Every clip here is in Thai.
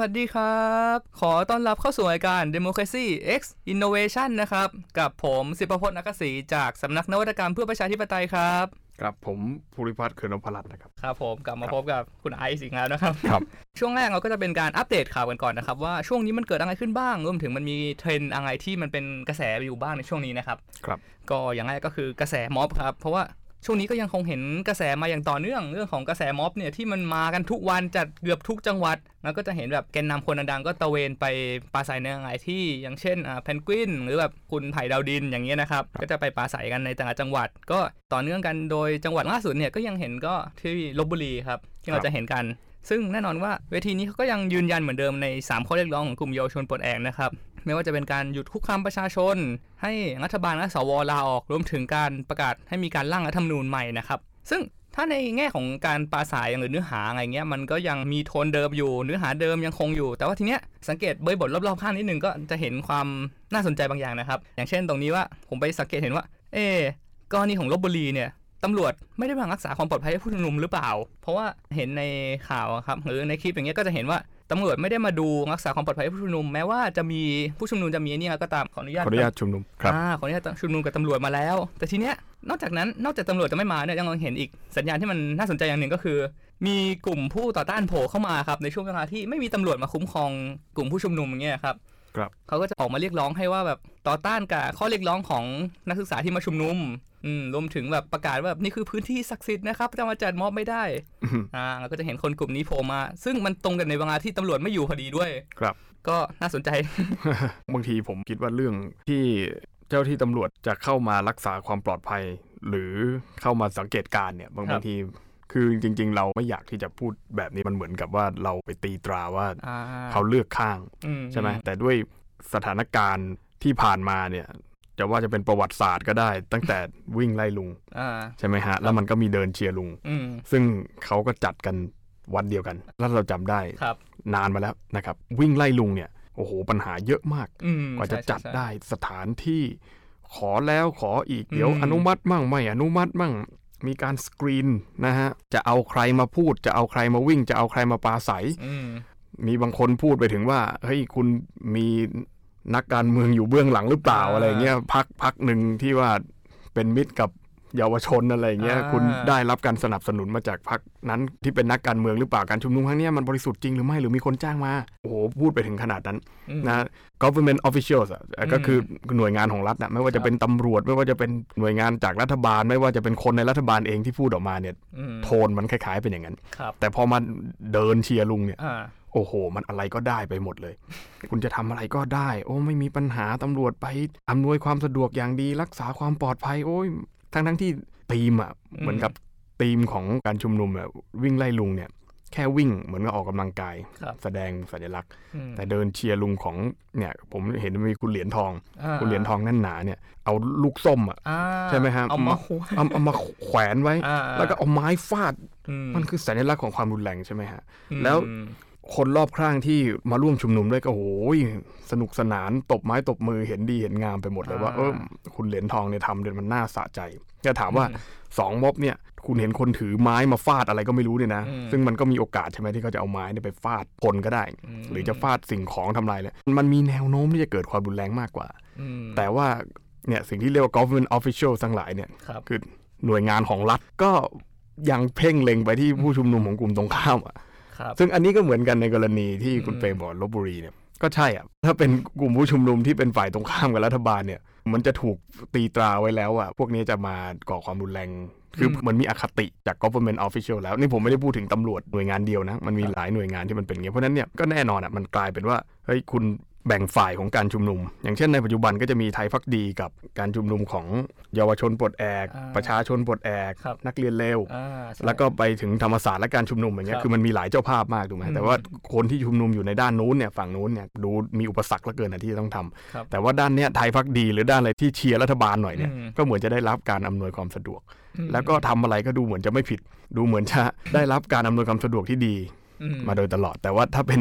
สวัสดีครับ ขอต้อนรับเข้าสู่รายการ Democracy X Innovation นะครับ กับผมสิบประพจน์นักศรีจากสำนักนวัตกรรมเพื่อประชาธิปไตยครับครับผมภูริพัฒน์เขือนพลัตน์นะครับครับผมกลับมาครับพบกับคุณไอซ์อีกแล้วนะครับครับ ช่วงแรกเราก็จะเป็นการอัปเดตข่าวกันก่อนนะครับ ว่าช่วงนี้มันเกิดอะไรขึ้นบ้างรวมถึงมันมีเทรนด์อะไรที่มันเป็นกระแสอยู่บ้างในช่วงนี้นะครับครับ ก็อย่างแรกก็คือกระแสม็อบครับ เพราะว่า ช่วงนี้ก็ยังคงเห็นกระแสมาอย่างต่อเนื่องเรื่องของกระแสม็อบเนี่ยที่มันมากันทุกวันจัดเกือบทุกจังหวัด แล้วก็จะเห็นแบบแกนนำคนดังๆก็ตะเวนไปปราศัยในหลายที่อย่างเช่นอ่าเพนกวินหรือแบบคุณไผ่ดาวดินอย่างเงี้ยนะครับก็จะไปปราศัยกันในแต่ละจังหวัด ก็ต่อเนื่องกันโดยจังหวัดล่าสุดเนี่ยก็ยังเห็นก็ที่ลบบุรีครับที่เราจะเห็นกันซึ่งแน่นอนว่าเวทีนี้เขาก็ยังยืนยันเหมือนเดิมใน 3 ข้อเรียกร้องของกลุ่มเยาวชนปลดแอกนะครับ ไม่ว่าจะเป็นการหยุดคุกคามประชาชน ให้รัฐบาลและสวลาออกรวมถึงการประกาศให้มีการร่างรัฐธรรมนูญใหม่นะครับซึ่งถ้าในแง่ของการปราศัยหรือเนื้อหาอะไรเงี้ยมันก็ยังมีโทนเดิมอยู่เนื้อหาเดิมยังคงอยู่ แต่ว่าทีเนี้ยสังเกตเบยบทรอบๆข้างนิดนึงก็จะเห็นความน่าสนใจบางอย่างนะครับ อย่างเช่นตรงนี้ว่าผมไปสังเกตเห็นว่า เอ๊กรณีของลบบุรีเนี่ยตำรวจไม่ได้มารักษาความปลอดภัยให้ผู้ชุมนุมหรือเปล่า เพราะว่าเห็นในข่าวครับหรือในคลิปอย่างเงี้ยก็จะเห็นว่า ตำรวจไม่ได้มาดูรักษาความปลอดภัยให้ผู้ชุมนุมแม้ว่าจะมีผู้ชุมนุมจะมีเนี่ยก็ตามขออนุญาตขออนุญาตชุมนุมครับอ่าขออนุญาตชุมนุมกับตำรวจมาแล้ว แต่ทีเนี้ยนอกจากนั้นนอกจากตำรวจจะไม่มาเนี่ยยังเห็นอีกสัญญาณที่มันน่าสนใจอย่างหนึ่งก็คือ มีกลุ่มผู้ต่อต้านโผล่เข้ามาครับในช่วงเวลาที่ไม่มีตำรวจมาคุ้มครองกลุ่มผู้ชุมนุมอย่างเงี้ยครับ ครับเขาก็จะออกมาเรียกร้องให้ว่าแบบต่อต้านกับข้อเรียกร้องของนักศึกษาที่มาชุมนุมอืมรวมถึงแบบประกาศว่าแบบนี่คือพื้นที่ศักดิ์สิทธิ์นะครับจะมาจัดม็อบไม่ได้อืมอ่าเราก็จะเห็นคนกลุ่มนี้โผล่มา ซึ่งมันตรงกันในเวลาที่ตำรวจไม่อยู่พอดีด้วย ครับ ก็น่าสนใจ บางทีผมคิดว่าเรื่องที่เจ้าที่ตำรวจจะเข้ามารักษาความปลอดภัย หรือเข้ามาสังเกตการณ์เนี่ยบางครับบางที คือจริง ๆ เราไม่อยากที่จะพูดแบบนี้มันเหมือนกับว่าเราไปตีตราว่าอ่าเขาเลือกข้างอืใช่ไหมแต่ด้วยสถานการณ์ที่ผ่านมาเนี่ยจะว่าจะเป็นประวัติศาสตร์ก็ได้ ตั้งแต่วิ่งไล่ลุงอ่าใช่ไหมฮะ แล้วมันก็มีเดินเชียร์ลุงอืมซึ่งเขาก็จัดกันวันเดียวกัน แล้วเราจำได้ครับนานมาแล้วนะครับ วิ่งไล่ลุงเนี่ยโอ้โหปัญหาเยอะมากอืมกว่าจะใช่จัดใช่ได้สถานที่ขอแล้วขออีกเดี๋ยวอืมอนุมัติมั่งไม่อนุมัติมั่ง มีการสกรีนนะฮะ จะเอาใครมาพูด จะเอาใครมาวิ่ง จะเอาใครมาปราศัยอืมมีบางคนพูดไปถึงว่าเฮ้ยคุณมีนักการเมืองอยู่เบื้องหลังหรือเปล่าอ่าอะไรเงี้ยพักพักหนึ่งที่ว่าเป็นมิตรกับ เยาวชนอะไรเงี้ยอ่าคุณได้รับการสนับสนุนมาจากพักนั้นที่เป็นนักการเมืองหรือเปล่าการชุมนุมครั้งเนี้ยมันบริสุทธิ์จริงหรือไม่หรือมีคนจ้างมา โอ้โหพูดไปถึงขนาดนั้นอืมนะ government officials อะก็คือหน่วยงานของรัฐนะไม่ว่าครัจะบเป็นตำรวจ ไม่ว่าจะเป็นหน่วยงานจากรัฐบาล ไม่ว่าจะเป็นคนในรัฐบาลเองที่พูดออกมาเนี่ยอืมโทนมันคล้าย ๆ เป็นอย่างนั้นครับแต่พอมาเดินเชียร์ลุงเนี่ยอ่าโอ้โห มันอะไรก็ได้ไปหมดเลย คุณจะทำอะไรก็ได้ โอ้ ไม่มีปัญหาตำรวจไปอำนวยความสะดวกอย่างดี รักษาความปลอดภัย โอ้ย ทั้งทั้งๆที่ทีมอะอืมเหมือนกับทีมของการชุมนุมอะวิ่งไล่ลุงเนี่ย แค่วิ่งเหมือนกับออกกำลังกายครับแสดงสัญลักษณ์อืมแต่เดินเชียร์ลุงของเนี่ย ผมเห็นมีคุณเหรียญทองอ่าคุณเหรียญทองแน่นหนาเนี่ย เอาลูกส้มอะอ่าใช่ไหมฮะเอามาหัวเอาเอามาแขวนไว้อ่าแล้วก็เอาไม้ฟาดอืมันคือสัญลักษณ์ของความรุนแรงใช่ไหมฮะอืมแล้ว คนรอบข้างที่มาร่วมชุมนุมด้วยก็โอ้ยสนุกสนานตบไม้ตบมือเห็นดีเห็นงามไปหมดเลยว่าเออคุณเหรียญทองเนี่ยทำเดี๋ยวมันน่าสะใจจะถามว่าสองม็อบเนี่ย คุณเห็นคนถือไม้มาฟาดอะไรก็ไม่รู้เนี่ยนะอืมซึ่งมันก็มีโอกาสใช่ไหมที่เขาจะเอาไม้เนี่ยไปฟาดคนก็ได้มหรือจะฟาดสิ่งของทำลายเลยมันมีแนวโน้มที่จะเกิดความรุนแรงมากกว่าอืมแต่ว่าเนี่ยสิ่งที่เรียกว่า government official ทั้งหลายเนี่ยครับคือหน่วยงานของรัฐก็ยังเพ่งเล็งไปที่ผู้ชุมนุมของกลุ่มตรงข้ามอะครับ ซึ่งอันนี้ก็เหมือนกันในกรณีที่คุณอืมเปรมบอกลบบุรีเนี่ยก็ใช่อะถ้าเป็นกลุ่มผู้ชุมนุมที่เป็นฝ่ายตรงข้ามกับรัฐบาลเนี่ย มันจะถูกตีตราไว้แล้วอะพวกนี้จะมาก่อความรุนแรง คือเหมือนมีอคติจาก government official แล้ว นี่ผมไม่ได้พูดถึงตำรวจหน่วยงานเดียวนะ มันมีหลายหน่วยงานที่มันเป็นอย่างเงี้ยเพราะฉะนั้นเนี่ยก็แน่นอนอะมันกลายเป็นว่าเฮ้ยคุณ แบ่งฝ่ายของการชุมนุม อย่างเช่นในปัจจุบันก็จะมีไทยพักดีกับการชุมนุมของเยาวชนปลดแอกอ่าประชาชนปลดแอกครับนักเรียนเลวอ่าใช่แล้วก็ไปถึงธรรมศาสตร์และการชุมนุมอย่างเงี้คยรับคือมันมีหลายเจ้าภาพมากถูกไหมอืมแต่ว่าคนที่ชุมนุมอยู่ในด้านนู้นเนี่ยฝั่งนู้นเนี่ยดูมีอุปสรรคเหลือเกินนะที่จะต้องทำครับแต่ว่าด้านเนี้ยไทยพักดีหรือด้านอะไรที่เชียร์รัฐบาลหน่อยเนี่ยอืมก็เหมือนจะได้รับการอำนวยความสะดวกอืมแล้วก็ทำอะไรก็ดูเหมือนจะไม่ผิด ดูเหมือนจะได้รับการอำนวยความสะดวกที่ดีอืมาโดยตลอด แต่ว่าถ้าเป็น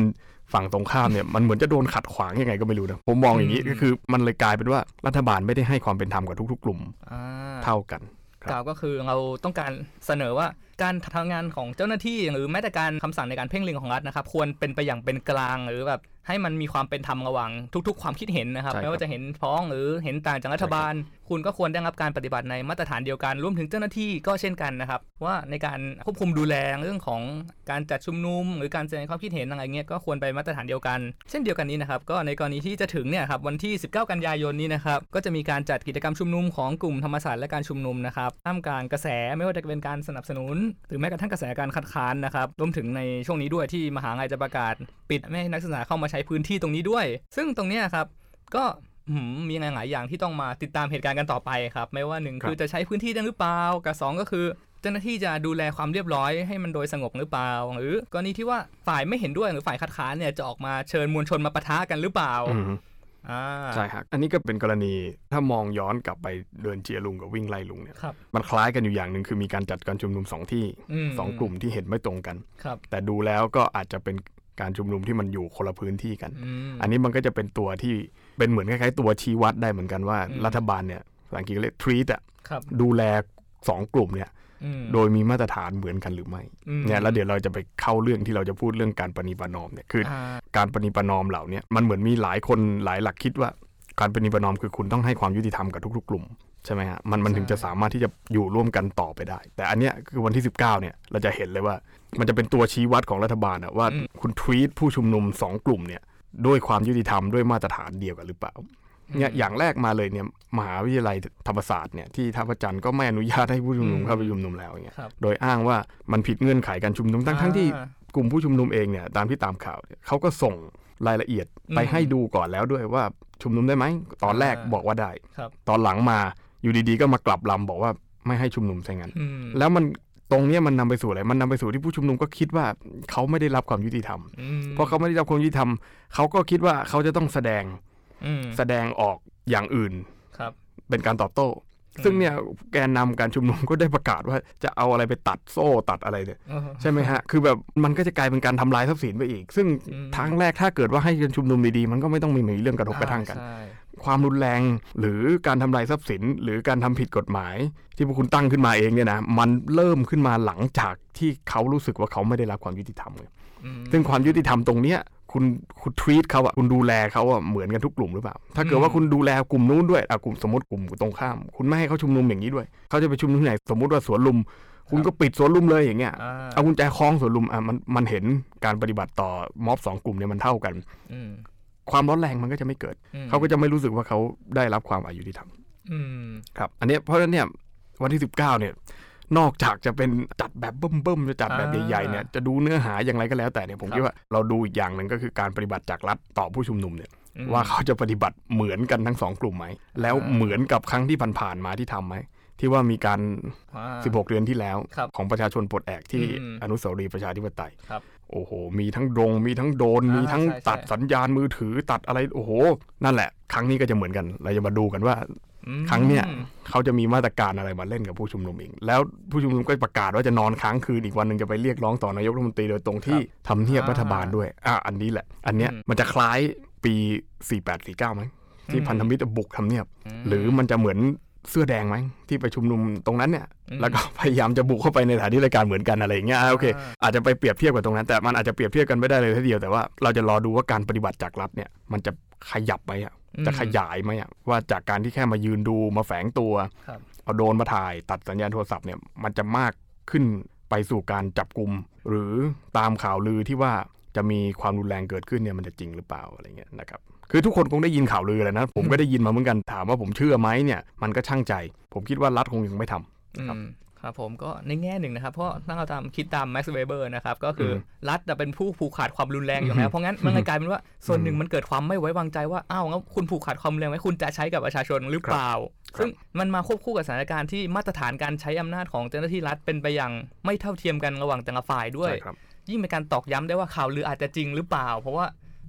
ฝั่งตรงข้ามเนี่ยมันเหมือนจะโดนขัดขวางยังไงก็ไม่รู้นะผมมองอย่างนี้อืมก็คือมันเลยกลายเป็นว่ารัฐบาลไม่ได้ให้ความเป็นธรรมกับทุก ๆ กลุ่มอ่าเท่ากันครับกล่าวก็คือเราต้องการเสนอว่า การทำงานของเจ้าหน้าที่หรือแม้แต่การคำสั่งในการเพ่งเล็งของรัฐนะครับ ควรเป็นไปอย่างเป็นกลางหรือแบบให้มันมีความเป็นธรรมระหว่างทุก ๆ ความคิดเห็นนะครับใช่ครับ ไม่ว่าจะเห็นพ้องหรือเห็นต่างจากรัฐบาล คุณก็ควรได้รับการปฏิบัติในมาตรฐานเดียวกันรวมถึงเจ้าหน้าที่ก็เช่นกันนะครับ ว่าในการควบคุมดูแลเรื่องของการจัดชุมนุม หรือการแสดงความคิดเห็นอะไรเงี้ยก็ควรไปมาตรฐานเดียวกัน เช่นเดียวกันนี้นะครับ ก็ในกรณีที่จะถึงเนี่ยครับวันที่ 19 กันยายนนี้นะครับก็จะมีการจัดกิจกรรมชุมนุมของกลุ่มธรรมศาสตร์และการชุมนุมนะครับท่ามกลางกระแสไม่ว่าจะเป็นการสนับสนุนหรือแม้กระทั่งกระแสการคัดค้านนะครับรวมถึงในช่วงนี้ด้วยที่มหาลัยจะประกาศ ปิดไม่ให้นักศึกษาเข้ามาใช้พื้นที่ตรงนี้ด้วย ซึ่งตรงเนี้ยครับก็หืมมีหลาย ๆ อย่างที่ต้องมาติดตามเหตุการณ์กันต่อไปครับไม่ว่าหนึ่งครับคือจะใช้พื้นที่ได้หรือเปล่ากับสองก็คือเจ้าหน้าที่จะดูแลความเรียบร้อยให้มันโดยสงบหรือเปล่า หรือกรณีที่ว่าฝ่ายไม่เห็นด้วยหรือฝ่ายคัดค้านเนี่ยจะออกมาเชิญมวลชนมาปะทะกันหรือเปล่าอืมอ่า ใช่ครับอันนี้ก็เป็นกรณีถ้ามองย้อนกลับไปเดินเจียลุงกับวิ่งไล่ลุงเนี่ยครับมันคล้ายกันอยู่อย่างหนึ่งคือมีการจัดการชุมนุมสองที่มสองกลุ่มที่เห็นไม่ตรงกันครับแต่ดูแล้วก็อาจจะเป็นการชุมนุมที่มันอยู่คนละพื้นที่กันอืมอันนี้มันก็จะเป็นตัวที่เป็นเหมือนคล้ายๆตัวชี้วัดได้เหมือนกันว่าอืมรัฐบาลเนี่ยภาษาอังกฤษเรียก treat อะครับดูแลสองกลุ่มเนี่ยอืม โดยมีมาตรฐานเหมือนกันหรือไม่อืมเนี่ยแล้วเดี๋ยวเราจะไปเข้าเรื่องที่เราจะพูดเรื่องการปณิประนอมเนี่ยคือออ่าการปณิประนอมเหล่าเนี้มันเหมือนมีหลายคนหลายหลักคิดว่า การปณิประนอมคือคุณต้องให้ความยุติธรรมกับทุก ๆ กลุ่มใช่ไหมฮะมันมันถึงจะสามารถที่จะอยู่ร่วมกันต่อไปได้ แต่อันเนี้ยคือวันที่ 19เนี่ยเราจะเห็นเลยว่า มันจะเป็นตัวชี้วัดของรัฐบาลอะว่าคุณทวีตผู้ชุมนุมสองกลุ่มเนี่ยด้วยความยุติธรรมด้วยมาตรฐานเดียวกันหรือเปล่า เนี่ยอย่างแรกมาเลยเนี่ยมหาวิทยาลัยธรรมศาสตร์เนี่ยที่ท่าพระจันทร์ก็ไม่อนุญาตให้ผู้ชุมนุมอืมเข้าไปชุมนุมแล้วอย่างเงี้ยครับโดยอ้างว่ามันผิดเงื่อนไขการชุมนุมทั้งทั้งที่อ่ากลุ่มผู้ชุมนุมเองเนี่ยตามที่ตามข่าวเนี่ยเขาก็ส่งรายละเอียดไปอืมให้ดูก่อนแล้วด้วยว่าชุมนุมได้ไหมตอนแรกอ่าบอกว่าได้ครับตอนหลังมาอยู่ดีๆ ก็มากลับลำบอกว่าไม่ให้ชุมนุมใช่งั้นอืมแล้วมันตรงเนี้ยมันนำไปสู่อะไร มันนำไปสู่ที่ผู้ชุมนุมก็คิดว่าเขาไม่ได้รับความยุติธรรมอืมเพราะเขาไม่ได้รับความยุติธรรม เขาก็คิดว่าเขาจะต้องแสดงอืม แสดงออกอย่างอื่นครับ เป็นการตอบโต้ ซึ่งเนี่ยแกนนำการชุมนุมก็ได้ประกาศว่าจะเอาอะไรไปตัดโซ่ตัดอะไรเนี่ยเออใช่ไหมฮะ คือแบบมันก็จะกลายเป็นการทำลายทรัพย์สินไปอีก ซึ่งอืมทางแรกถ้าเกิดว่าให้การชุมนุมดีๆมันก็ไม่ต้องมีเรื่องกระทบกระทั่งกันใช่ความรุนแรงหรือการทำลายทรัพย์สิน หรือการทำผิดกฎหมาย ที่พวกคุณตั้งขึ้นมาเองเนี่ยนะมันเริ่มขึ้นมาหลังจากที่เขารู้สึกว่าเขาไม่ได้รับความยุติธรรมเลยอืมซึ่งความยุติธรรมตรงเนี้ย คุณคุณทวีตเขาอะคุณดูแลเขาอะเหมือนกันทุกกลุ่มหรือเปล่า ถ้าเกิดว่าอืมคุณดูแลกลุ่มนู้นด้วยอะกลุ่มสมมติกลุ่มตรงข้าม คุณไม่ให้เขาชุมนุมอย่างนี้ด้วย เขาจะไปชุมนุมที่ไหนสมมติว่าสวนลุม คุณก็ปิดสวนลุมเลยอย่างเงี้ยอ่าเอากุญแจคล้องสวนลุมอะมันมันเห็นการปฏิบัติต่อม็อบสองกลุ่มเนี่ยมันเท่ากันอืมความร้อนแรงมันก็จะไม่เกิดอืมเขาก็จะไม่รู้สึกว่าเขาได้รับความอายุติธรรมอืมครับ อันเนี้ยเพราะฉะนั้นเนี่ยวันที่19เนี่ย นอกจากจะเป็นจัดแบบเบิ่มๆจะจัดแบบใหญ่ๆเนี่ยจะดูเนื้อหาอย่างไรก็แล้วแต่เนี่ยผมคิดว่าเราดูอีกอย่างหนึ่งก็คือการปฏิบัติจากรัฐต่อผู้ชุมนุมเนี่ยอืมว่าเขาจะปฏิบัติเหมือนกันทั้งสองกลุ่มไหม แล้วอ่าเหมือนกับครั้งที่ผ่านๆมาที่ทำไหมที่ว่ามีการอ่า16 เดือนที่แล้วครับของประชาชนปลดแอกที่อืมอนุสาวรีย์ประชาธิปไตยครับโอ้โห มีทั้งโดรงมีทั้งโดรนอ่ามีมีทั้งใช่ใช่ตัดสัญญาณมือถือตัดอะไร โอ้โห นั่นแหละ ครั้งนี้ก็จะเหมือนกัน เราจะมาดูกันว่าอืม ครั้งเนี้ยเขาจะมีมาตรการอะไรมาเล่นกับผู้ชุมนุมเองแล้วผู้ชุมนุมก็ประกาศว่าจะนอนค้างคืนอีกวันหนึ่งจะไปเรียกร้องต่อนายกรัฐมนตรีโดยตรงที่ทำเนียบอ่ารัฐบาลด้วยอะอันนี้แหละ อันเนี้ยอืมมันจะคล้ายปี 4849ไหมที่อืมพันธมิตรบุกทำเนียบมหรือมันจะเหมือน เสื้อแดงไหมที่ไปชุมนุมตรงนั้นเนี่ยอืมแล้วก็พยายามจะบุกเข้าไปในสถานที่รายการเหมือนกันอะไรอย่างเงี้ยอะโอเคอ่าอาจจะไปเปรียบเทียบกับตรงนั้น แต่มันอาจจะเปรียบเทียบกันไม่ได้เลยทีเดียวแต่ว่าเราจะรอดูว่าการปฏิบัติจากรัฐเนี่ยมันจะขยับไหมอะอืมจะขยายไหมอะว่าจากการที่แค่มายืนดูมาแฝงตัวครับเอาโดรนมาถ่ายตัดสัญญาณโทรศัพท์เนี่ยมันจะมากขึ้นไปสู่การจับกลุ่มหรือตามข่าวลือที่ว่าจะมีความรุนแรงเกิดขึ้นเนี่ยมันจะจริงหรือเปล่าอะไรเงี้ยนะครับ คือทุกคนคงได้ยินข่าวลือแหละนะ ผมก็ได้ยินมาเหมือนกันถามว่าผมเชื่อไหมเนี่ยมันก็ช่างใจ ผมคิดว่ารัฐคงยังไม่ทำครับอืมครับผมก็ในแง่หนึ่งนะครับ เพราะถ้าเราตามคิดตามแม็กซ์เวเบอร์นะครับ ก็คืออมรัฐน่ะเป็นผู้ผูกขาดความรุนแรงอยู่แล้วเพราะงั้นมันเลยกลายเป็นว่าส่วนหนึ่งมันเกิดความไม่ไว้วางใจว่าอ้าวงั้นคุณผูกขาดความรุนแรงไว้คุณจะใช้กับประชาชนหรือเปล่าครับซึ่งมันมาควบคู่กับสถานการณ์ที่มาตรฐานการใช้อำนาจของเจ้าหน้าที่รัฐเป็นไปอย่างไม่เท่าเทียมกันระหว่างแต่ละฝ่ายด้วยใช่ครับยิ่งเป็นการตอกย้ำได้ว่าข่าวลืออาจจะจริงหรือเปล่า เพราะว่า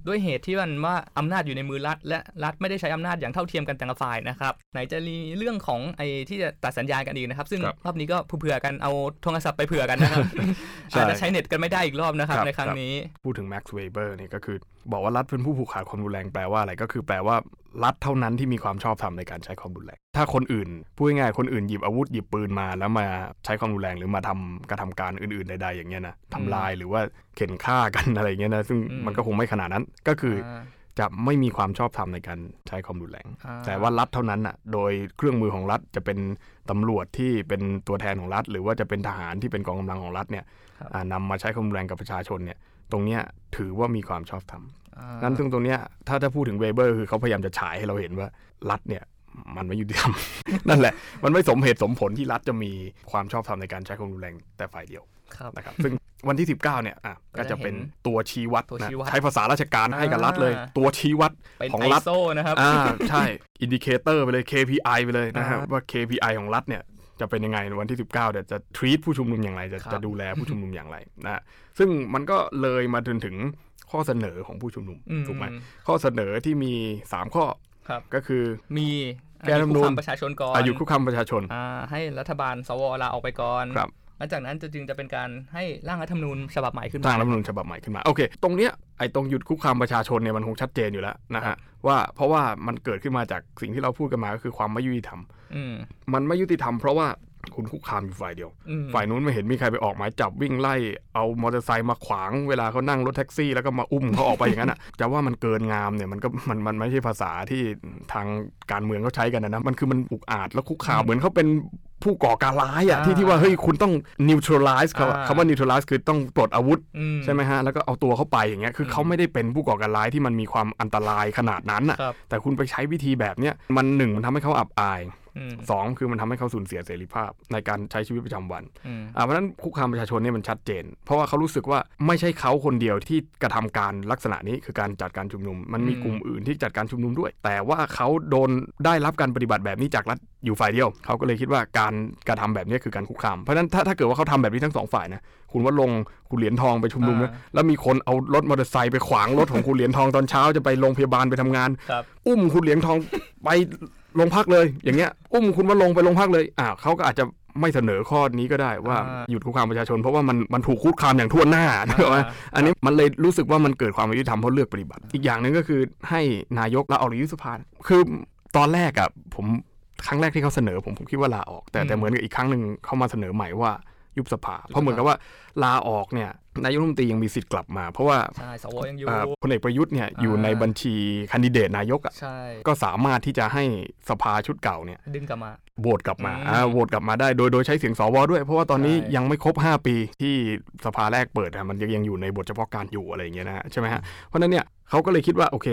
ด้วยเหตุที่มันว่าอำนาจอยู่ในมือรัฐ และรัฐไม่ได้ใช้อำนาจอย่างเท่าเทียมกันแต่ละฝ่ายนะครับไหนจะมีเรื่องของไอ้ที่จะตัดสัญญาณกันอีกนะครับ ซึ่งครับรอบนี้ก็เผื่อๆกันเอาโทรศัพท์ไปเผื่อกันนะครับใช่อาจจะใช้เน็ตกันไม่ได้อีกรอบนะครับครับในครั้งครับนี้ พูดถึง Max Weber เนี่ยก็คือ บอกว่ารัฐเป็นผู้ผูกขาดความรุนแรงแปลว่าอะไรก็คือแปลว่ารัฐเท่านั้นที่มีความชอบธรรมในการใช้ความรุนแรง ถ้าคนอื่นพูดง่ายๆคนอื่นหยิบอาวุธหยิบปืนมาแล้วมาใช้ความรุนแรงหรือมาทำกระทำการอื่นๆใดๆอย่างเงี้ยนะทำลายหรือว่าเข็นฆ่ากันอะไรเงี้ยนะซึ่งอืมมันก็คงไม่ขนาดนั้นก็คืออาจะไม่มีความชอบธรรมในการใช้ความรุนแรงอ่าแต่ว่ารัฐเท่านั้นอะ โดยเครื่องมือของรัฐจะเป็นตำรวจที่เป็นตัวแทนของรัฐ หรือว่าจะเป็นทหารที่เป็นกองกำลังของรัฐเนี่ยครับอ่านำมาใช้ความรุนแรงกับประชาชนเนี่ย ตรงเนี้ยถือว่ามีความชอบธรรมอ่า นั้นซึ่งตรงเนี้ยถ้าจะพูดถึงเวเบอร์คือเขาพยายามจะฉายให้เราเห็นว่ารัฐเนี่ยมันไม่ยุติธรรม นั่นแหละ มันไม่สมเหตุสมผลที่รัฐจะมีความชอบธรรมในการใช้ความรุนแรงแต่ฝ่ายเดียวครับนะครับซึ่งวันที่ 19เนี่ยอะก็ก็จะจะเป็นเห็นตัวชี้วัดตัวนะชี้วัดใช้ภาษาราชการให้กับรัฐเลยอ่าตัวชี้วัดเป็นของไอรัฐโซนะครับอ่าใช่ indicator ไปเลย KPI ไปเลยนะครับอ่าว่า KPI ของรัฐเนี่ยจะเป็นยังไงในวันที่ 19เดี๋ยวจะ treat ผู้ชุมนุมอย่างไรจะครับจะดูแลผู้ชุมนุมอย่างไรนะซึ่งมันก็เลยมาจนถึง ข้อเสนอของผู้ชุมนุมอืถูกไหมข้อเสนอที่มี 3 ข้อครับก็คือมีแก้รัฐธรรมนูญคุกคามประชาชนก่อนอายุคุกคามประชาชนอ่าให้รัฐบาลสวลาออกไปก่อนครับหลังจากนั้นจะจึงจะเป็นการให้ร่างรัฐธรรมนูญฉบับใหม่ขึ้นสร้างมารัฐธรรมนูญฉบับใหม่ขึ้นมาโอเคตรงเนี้ยไอ้ตรงหยุดคุกคามประชาชนเนี่ยมันคงชัดเจนอยู่แล้วนะฮะว่าเพราะว่ามันเกิดขึ้นมาจากสิ่งที่เราพูดกันมาก็คือความไม่ยุติธรรมอืมมันไม่ยุติธรรมเพราะว่า คุณคุกคามอยู่ฝ่ายเดียวอืมฝ่ายนู้นไม่เห็นมีใครไปออกหมายจับวิ่งไล่เอามอเตอร์ไซค์มาขวางเวลาเขานั่งรถแท็กซี่แล้วก็มาอุ้มเขาออกไปอย่างนั้นอะจะว่ามันเกินงามเนี่ยมันก็มันมันไม่ใช่ภาษาที่ทางการเมืองเขาใช้กันนะนะมันคือมันอุกอาจแล้วคุกคามเหมือนเขาเป็นผู้ก่อการร้ายอะที่ที่ว่าเฮ้ยคุณต้อง neutralize เขาอะคำว่า neutralize คือต้องปลดอาวุธอืมใช่ไหมฮะแล้วก็เอาตัวเข้าไปอย่างเงี้ยคือเขาไม่ได้เป็นผู้ก่อการร้ายที่มันมีความอันตรายขนาดนั้นอะครับแต่คุณไปใช้วิธีแบบเนี้ยมันหนึ่งมันทำให้เขาอับอายอืม สองคือมันทำให้เขาสูญเสียเสรีภาพในการใช้ชีวิตประจำวันอืมอ่าเพราะฉะนั้นคุกคามประชาชนเนี่ยมันชัดเจน เพราะว่าเขารู้สึกว่าไม่ใช่เขาคนเดียวที่กระทำการลักษณะนี้คือการจัดการชุมนุม มันมีอืมกลุ่มอื่นที่จัดการชุมนุมด้วย แต่ว่าเขาโดนได้รับการปฏิบัติแบบนี้จากรัฐอยู่ฝ่ายเดียว เขาก็เลยคิดว่าการกระทำแบบนี้คือการคุกคาม เพราะฉะนั้นถ้าถ้าเกิดว่าเขาทำแบบนี้ทั้งสองฝ่ายนะคุณว่าลงคุณเหรียญทองไปชุมนุมนะแล้วมีคนเอารถมอเตอร์ไซค์ไปขวางรถของคุณเหรียญทองตอนเช้าจะไปโรงพยาบาลไปทำงานครับอุ้มคุณเหรียญทองไป โรงพักเลย อย่างเงี้ย อุ้มคุณว่าลงไปโรงพักเลยอ่าเขาก็อาจจะไม่เสนอข้อนี้ก็ได้ว่าอ่าหยุดคุกคามประชาชนเพราะว่ามันมันถูกคุกคามอย่างทั่วหน้านึกออกไหมอันนี้มันเลยรู้สึกว่ามันเกิดความไม่ยุติธรรมเพราะเลือกปฏิบัติ อีกอย่างหนึ่งก็คือให้นายกลาออกหรือยุบสภาคือตอนแรกอะผมครั้งแรกที่เขาเสนอผมผมคิดว่าลาออก แต่แต่เหมือนกับอีกครั้งหนึ่งเขามาเสนอใหม่ว่ายุบสภา เพราะเหมือนกับว่าลาออกเนี่ย นายกรัฐมนตรียังมีสิทธิ์กลับมา เพราะว่าใช่สวยังอยู่อ่าพลเอกประยุทธ์เนี่ยอยู่อ่าในบัญชีคันดิเดตนายกอะใช่ก็สามารถที่จะให้สภาชุดเก่าเนี่ยดึงกลับมาโหวตกลับมาอืมอ่าโหวตกลับมาได้โดยโดยใช้เสียงสวด้วย เพราะว่าตอนนี้ใช่ยังไม่ครบ 5 ปีที่สภาแรกเปิดอะมันยังยังอยู่ในบทเฉพาะการอยู่อะไรอย่างเงี้ยนะฮะใช่ไหมฮะเพราะฉะนั้นเนี่ยเขาก็เลยคิดว่าโอเค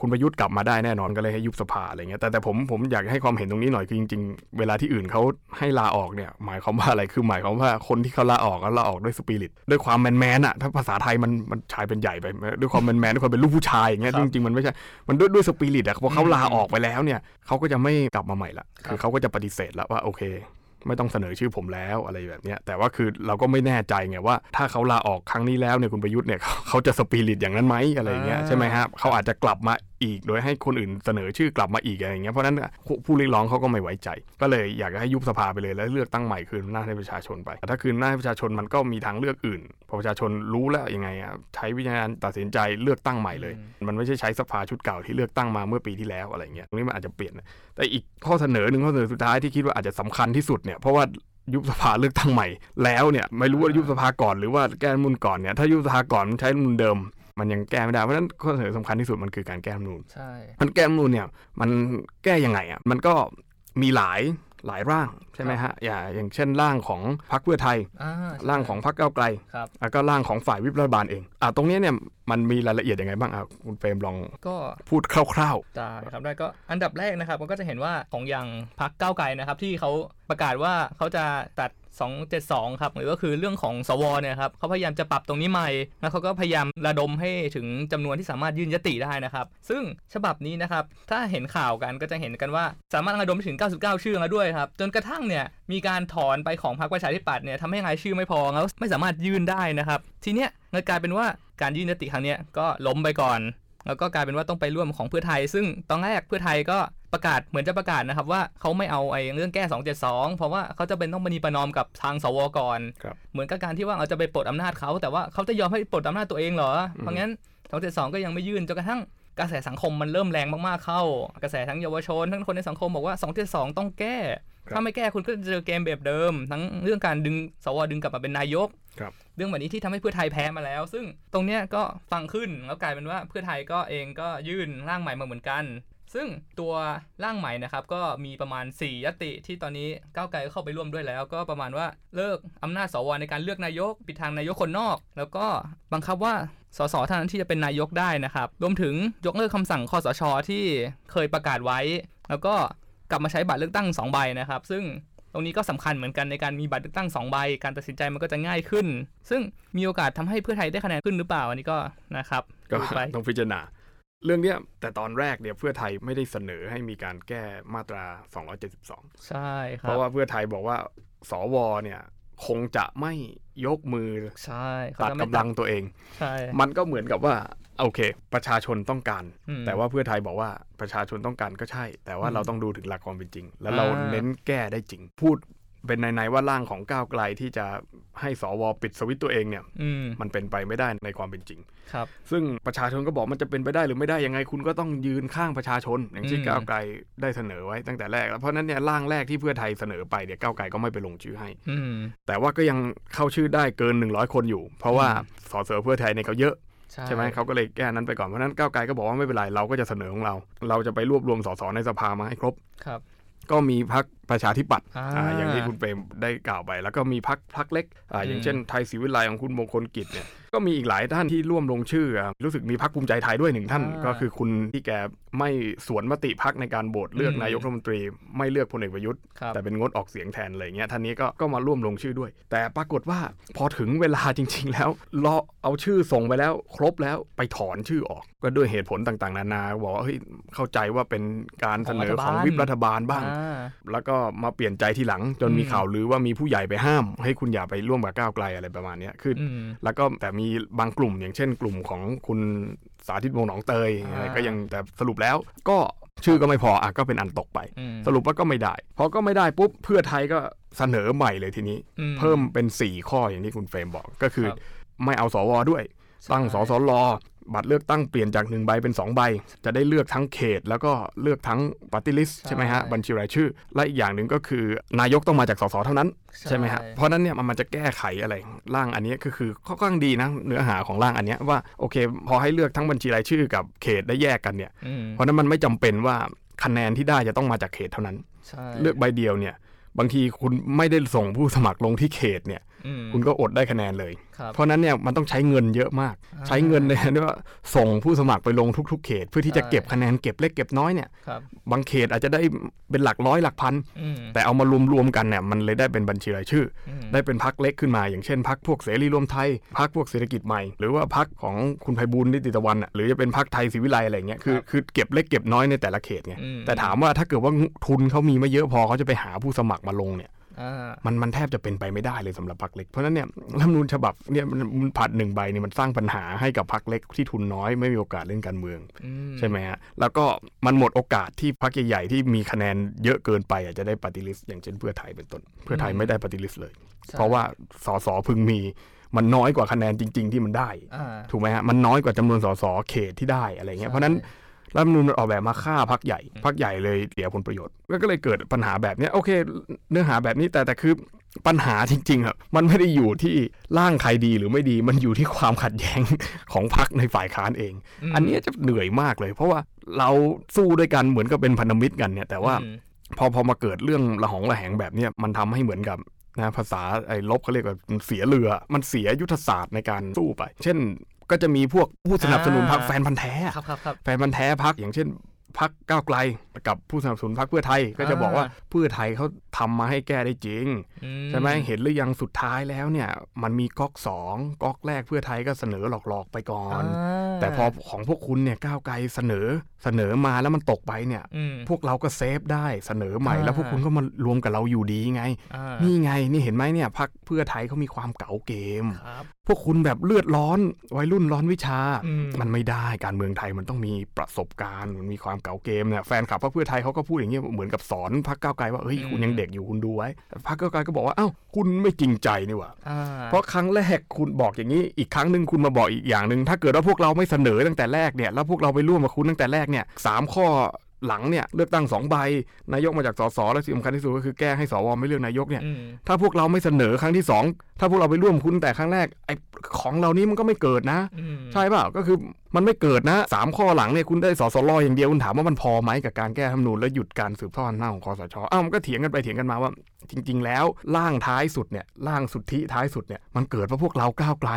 คุณประยุทธ์กลับมาได้แน่นอนก็เลยให้ยุบสภาอะไรเงี้ยแต่แต่ผมผมอยากให้ความเห็นตรงนี้หน่อยคือจริงๆ เวลาที่อื่นเขาให้ลาออกเนี่ยหมายความว่าอะไรคือหมายความว่าคนที่เขาลาออกก็ลาออกด้วยสปิริตด้วยความแมนแมนอะถ้าภาษาไทยมันมันชายเป็นใหญ่ไปด้วยความแมนแมนด้วยความเป็นลูกผู้ชายอย่างเงี้ยจริงๆมันไม่ใช่มันด้วยด้วยสปิริตอะพอเขาลาออกไปแล้วเนี่ยเขาก็จะไม่กลับมาใหม่ละคือเขาก็จะปฏิเสธแล้วว่าโอเค ไม่ต้องเสนอชื่อผมแล้วอะไรแบบเนี้ยแต่ว่าคือเราก็ไม่แน่ใจไงว่า ถ้าเขาลาออกครั้งนี้แล้วเนี่ยคุณประยุทธ์เนี่ยเขาเขาจะสปิริตอย่างนั้นไหมอะไรอย่างเงี้ยอ่าใช่ไหมครับเขาอาจจะกลับมาอีก โดยให้คนอื่นเสนอชื่อกลับมาอีกอะไรอย่างเงี้ยเพราะฉะนั้นผู้ผู้เรียกร้องเขาก็ไม่ไว้ใจ ก็เลยอยากจะให้ยุบสภาไปเลยแล้วเลือกตั้งใหม่คืนอำนาจให้ประชาชนไปแต่ถ้าคืนอำนาจให้ประชาชนมันก็มีทางเลือกอื่นพอประชาชนรู้แล้วยังไงอะใช้วิจารณตัดสินใจเลือกตั้งใหม่เลย มันไม่ใช่ใช้สภาชุดเก่าที่เลือกตั้งมาเมื่อปีที่แล้วอะไรเงี้ยตรงนี้มันอาจจะเปลี่ยนแต่อีกข้อเสนอหนึ่งข้อเสนอสุดท้ายที่คิดว่าอาจจะสำคัญที่สุดเนี่ยเพราะว่ายุบสภาเลือกตั้งใหม่ แล้วเนี่ยไม่รู้ว่ายุบสภาก่อนหรือว่าแก้รัฐมนูลก่อนเนี่ยถ้ายุบสภาก่อนมันใช้รัฐมนูลเดิม มันยังแก้ไม่ได้เพราะฉะนั้นข้อเสนอสำคัญที่สุดมันคือการแก้รัฐมนูลใช่มันแก้รัฐมนูลเนี่ยมันแก้ยังไงอะมันก็มีหลาย หลายร่างใช่ไหมฮะอย่างอย่างเช่นร่างของพรรคเพื่อไทยอ่าใช่ร่างของพรรคก้าวไกลครับแล้วก็ร่างของฝ่ายวิปรัฐบาลเองอะตรงเนี้ยเนี่ยมันมีรายละเอียดยังไงบ้างอะคุณเฟรมลองก็พูดคร่าวได้ครับได้ก็อันดับแรกนะครับมันก็จะเห็นว่าของอย่างพักก้าวไกลนะครับที่เขาประกาศว่าเขาจะตัด 272 ครับหรือก็คือเรื่องของสวเนี่ยครับเขาพยายามจะปรับตรงนี้ใหม่แล้วเขาก็พยายามระดมให้ถึงจำนวนที่สามารถยื่นยติได้นะครับ ซึ่งฉบับนี้นะครับถ้าเห็นข่าวกันก็จะเห็นกันว่าสามารถระดมถึง 99 ชื่อแล้วด้วยครับจนกระทั่งเนี่ยมีการถอนไปของพรรคประชาธิปัตย์เนี่ยทำให้รายชื่อไม่พอแล้วไม่สามารถยื่นได้นะครับ ทีเนี้ยเลยกลายเป็นว่าการยื่นยติครั้งเนี้ยก็ล้มไปก่อน แล้วก็กลายเป็นว่าต้องไปร่วมของเพื่อไทย ซึ่งตอนแรกเพื่อไทยก็ประกาศเหมือนจะประกาศนะครับว่าเขาไม่เอาไอ้เรื่องแก้ 272 เพราะว่าเขาจะเป็นต้องบันีประนอมกับทางสวก่อนครับเหมือนกับการที่ว่าเราจะไปปลดอำนาจเขา แต่ว่าเขาจะยอมให้ปลดอำนาจตัวเองเหรอ เพราะงั้น 272 ก็ยังไม่ยื่นจนกระทั่งกระแสสังคมมันเริ่มแรงมากๆเข้า กระแสทั้งเยาวชนทั้งคนในสังคมบอกว่า 2 7 2 ต้องแก้ครับ ถ้าไม่แก้คุณก็จะเจอเกมแบบเดิม ทั้งเรื่องการดึงสวดึงกลับมาเป็นนายกครับเรื่องแบบนี้ที่ทำให้เพื่อไทยแพ้มาแล้ว ซึ่งตรงเนี้ยก็ฟังขึ้นแล้วกลายเป็นว่าเพื่อไทยก็เองก็ยื่นร่างใหม่มาเหมือนกัน ซึ่งตัวร่างใหม่นะครับก็มีประมาณ 4 ยติที่ตอนนี้ก้าวไกลก็เข้าไปร่วมด้วยแล้ว ก็ประมาณว่าเลิกอำนาจสวในการเลือกนายกปิดทางนายกคนนอก แล้วก็บังคับว่าสสเท่านั้นที่จะเป็นนายกได้นะครับรวมถึงยกเลิกคำสั่งคอสชที่เคยประกาศไว้ แล้วก็ กลับมาใช้บัตรเลือกตั้ง2ใบนะครับ ซึ่งตรงนี้ก็สำคัญเหมือนกันในการมีบัตรเลือกตั้ง2ใบ การตัดสินใจมันก็จะง่ายขึ้น ซึ่งมีโอกาสทำให้เพื่อไทยได้คะแนนขึ้นหรือเปล่าอันนี้ก็นะครับก็ดูไปต้องพิจารณาเรื่องเนี้ยแต่ตอนแรกเนี่ยเพื่อไทยไม่ได้เสนอให้มีการแก้มาตรา 272 ใช่คเพรับราะว่าเพื่อไทยบอกว่าสวเนี่ยคงจะไม่ยกมือใช่เขาตัดจะไม่กำลังตัวเองใช่มันก็เหมือนกับว่า โอเค ประชาชนต้องการอืมแต่ว่าเพื่อไทยบอกว่าประชาชนต้องการก็ใช่ แต่ว่าอืมเราต้องดูถึงหลักความเป็นจริง แล้วเราอ่าเน้นแก้ได้จริง พูดเป็นใน ๆ ว่าร่างของก้าวไกลที่จะให้สวปิดสวิตช์ตัวเองเนี่ยอืมมันเป็นไปไม่ได้ในความเป็นจริง ครับ ซึ่งประชาชนก็บอกมันจะเป็นไปได้หรือไม่ได้ยังไงคุณก็ต้องยืนข้างประชาชน อย่างที่อืมก้าวไกลได้เสนอไว้ตั้งแต่แรกแล้วเพราะฉะนั้นเนี่ยร่างแรกที่เพื่อไทยเสนอไปเนี่ยก้าวไกลก็ไม่ไปลงชื่อให้อืมแต่ว่าก็ยังเข้าชื่อได้เกิน 100 คนอยู่ เพราะว่าอืมสสเพื่อไทยเนี่ยเขาเยอะ ใช่ใช่ไหมเขาก็เลยแก้นั้นไปก่อน เพราะฉะนั้นก้าวไกลก็บอกว่าไม่เป็นไร เราก็จะเสนอของเรา เราจะไปรวบรวมสสในสภามาให้ครบครับ ก็มีพัก ประชาธิปัตย์อ่าอ่าอย่างที่คุณเปรมได้กล่าวไป แล้วก็มีพักพักเล็กอ่าอย่างอืมเช่นไทยศรีวิไลของคุณมงคลกิจเนี่ยก็มีอีกหลายท่านที่ร่วมลงชื่ออะรู้สึกมีพักภูมิใจไทยด้วยหนึ่งท่านอ่าก็คือคุณที่แกไม่สวนมติพักในการโหวตเลือกอืมนายกรัฐมนตรี ไม่เลือกพลเอกประยุทธ์ครับแต่เป็นงดออกเสียงแทนอะไรอย่างเงี้ยท่านนี้ก็ก็มาร่วมลงชื่อด้วย แต่ปรากฏว่าพอถึงเวลาจริง ๆ แล้วรอเอาชื่อส่งไปแล้วครบแล้วไปถอนชื่อออก ก็ด้วยเหตุผลต่างๆ นานาบอกว่าเฮ้ยเข้าใจว่าเป็นการเสนอของวิปรัฐบาลบ้างอ่าแล้วก็มาเปลี่ยนใจทีหลัง จนมีอืมข่าวลือว่ามีผู้ใหญ่ไปห้าม ให้คุณอย่าไปร่วมกับก้าวไกลอะไรประมาณเนี้ยคือออืมแล้วก็แต่มีบางกลุ่มอย่างเช่น กลุ่มของคุณสาธิตวงศ์หนองเตยอ่าอะไรก็ยังแต่สรุปแล้วก็ชื่อก็ไม่พออะก็เป็นอันตกไปอืมสรุปว่าก็ไม่ได้พอก็ไม่ได้ปุ๊บเพื่อไทยก็เสนอใหม่เลยทีนี้อืเพิ่มเป็น 4 ข้ออย่างที่คุณเฟรมบอกก็คือครับไม่เอาสวด้วยตั้งสสร บัตรเลือกตั้งเปลี่ยนจาก 1 ใบเป็น 2 ใบ จะได้เลือกทั้งเขต แล้วก็เลือกทั้งปฏิลิสใช่ไหมฮะบัญชีรายชื่อ และอีกอย่างหนึ่งก็คือนายกต้องมาจากสสเท่านั้นใช่ไหมฮะเพราะฉะนั้นเนี่ยมันมันจะแก้ไขอะไรร่างอันเนี้ยก็คือค่อนข้างดีนะเนื้อหาของร่างอันเนี้ยว่าโอเค พอให้เลือกทั้งบัญชีรายชื่อกับเขตได้แยกกันเนี่ยอืมเพราะฉะนั้นมันไม่จำเป็นว่าคะแนนที่ได้จะต้องมาจากเขตเท่านั้นใช่เลือกใบเดียวเนี่ยบางทีคุณไม่ได้ส่งผู้สมัครลงที่เขตเนี่ยอืม คุณก็อดได้คะแนนเลยครับเพราะฉะนั้นเนี่ยมันต้องใช้เงินเยอะมากอ่าใช้เงินในที่ว่าส่งผู้สมัครไปลงทุก ๆ เขต เพื่อที่จะใช่เก็บคะแนนเก็บเล็กเก็บน้อยเนี่ยครับบางเขตอาจจะได้เป็นหลักร้อยหลักพันอืมแต่เอามารวมๆกันเนี่ยมันเลยได้เป็นบัญชีรายชื่ออืมได้เป็นพักเล็กขึ้นมา อย่างเช่นพักพวกเสรีรวมไทยพักพวกเศรษฐกิจใหม่ หรือว่าพักของคุณไพบูลย์นิติตะวันอะหรือจะเป็นพักไทยศรีวิไลอะไรเงี้ยคือครับคือเก็บเล็กเก็บน้อยในแต่ละเขตไงอืมแต่ถามว่าถ้าเกิดว่าทุนเขามีไม่เยอะพอเขาจะไปหาผู้สมัครมาลงเนี่ยอ่า มันมันแทบจะเป็นไปไม่ได้เลยสำหรับพรรคเล็ก เพราะฉะนั้นเนี่ยรัฐธรรมนูญฉบับเนี่ยมันมันผัดหนึ่งใบเนี่ยมันสร้างปัญหาให้กับพรรคเล็กที่ทุนน้อยไม่มีโอกาสเล่นการเมืองอืใช่ไหมฮะแล้วก็มันหมดโอกาสที่พรรคใหญ่ๆที่มีคะแนนเยอะเกินไปอาจจะได้ปฏิริษีอย่างเช่นเพื่อไทยเป็นต้น เพื่อไทยไม่ได้ปฏิริษีเลยใช่เพราะว่าสสพึงมีมันน้อยกว่าคะแนนจริง ๆ ที่มันได้อ่าถูกไหมฮะมันน้อยกว่าจำนวนสสเขตที่ได้อะไรเงี้ยเพราะฉะนั้น รัฐธรรมนูญมันออกแบบมาฆ่าพักใหญ่พักใหญ่เลยเสียผลประโยชน์ก็เลยเกิดปัญหาแบบเนี้ยโอเค เนื้อหาแบบนี้แต่แต่คือปัญหาจริงๆครับมันไม่ได้อยู่ที่ร่างใครดีหรือไม่ดีมันอยู่ที่ความขัดแย้งของพักในฝ่ายค้านเองมอันเนี้ยจะเหนื่อยมากเลย เพราะว่าเราสู้ด้วยกันเหมือนกับเป็นพันธมิตรกันเนี่ยแต่ว่าอืมพอพอมาเกิดเรื่องระหองระแหงแบบเนี้ยมันทำให้เหมือนกับนะภาษาไอ้ลบเขาเรียกว่ามันเสียเรือ มันเสียยุทธศาสตร์ในการสู้ไป เช่น ก็จะมีพวกผู้สนับสนุนพรรคอ่าแฟนพันธ์แท้อะครับครับครับแฟนมันธุ์แท้พักอย่างเช่นพักก้าวไกลกับผู้สนับสนุนพักเพื่อไทยก็จะบอกว่าอ่าเพื่อไทยเขาทำมาให้แก้ได้จริงอืใช่ไหมเห็นหรือยังสุดท้ายแล้วเนี่ย มันมีก๊อกสองก๊อกแรกเพื่อไทยก็เสนอหลอกๆไปก่อนอ่าแต่พอของพวกคุณเนี่ยก้าวไกลเสนอเสนอมาแล้วมันตกไปเนี่ยอืมพวกเราก็เซฟได้เสนอใหม่อ่าแล้วพวกคุณก็มารวมกับเราอยู่ดีไงอ่านี่ไงนี่เห็นไหมเนี่ยพักเพื่อไทยเขามีความเก๋าเกมครับพวกคุณแบบเลือดร้อนวัยรุ่นร้อนวิชาอืมมันไม่ได้การเมืองไทยมันต้องมีประสบการณ์มันมีความเก๋าก่าเกมเนี่ยแฟนคลับพรรคเพื่อไทยเขาก็พูดอย่างเงี้ยเหมือนกับสอนพรรคก้าวไกลว่าเฮ้ยอืมคุณยังเด็กอยู่คุณดูไว้แต่พรรคก้าวไกลก็บอกว่าอ้าวคุณไม่จริงใจนี่หว่าอ่าเพราะครั้งแรกคุณบอกอย่างนี้อีกครั้งหนึ่งคุณมาบอกอีกอย่างหนึ่งถ้าเกิดว่าพวกเราไม่เสนอตั้งแต่แรกเนี่ยแล้วพวกเราไปร่วมกับคุณตั้งแต่แรกเนี่ยสามข้อหลังเนี่ยเลือกตั้งสองใบนายกมาจากสสและที่สำคัญที่สุดก็คือแก้ให้สวไม่เลือกนายกเนี่ยอืมถ้าพวกเราไม่เสนอครั้งที่สอง ถ้าพวกเราไปร่วมคุณแต่ครั้งแรกไอ้ของเหล่านี้มันก็ไม่เกิดนะอืมใช่เปล่าก็คือมันไม่เกิดนะสามข้อหลังเนี่ยคุณได้สสรอย่างเดียวคุณถามว่ามันพอไหมกับการแก้รัฐธรรมนูญแล้วหยุดการสืบทอดอำนาจของคอสชอ้าวมันก็เถียงกันไปเถียงกันมาว่า จริง ๆ แล้วร่างท้ายสุดเนี่ยร่างสุทธิท้ายสุดเนี่ยมันเกิดเพราะพวกเราก้าวไกล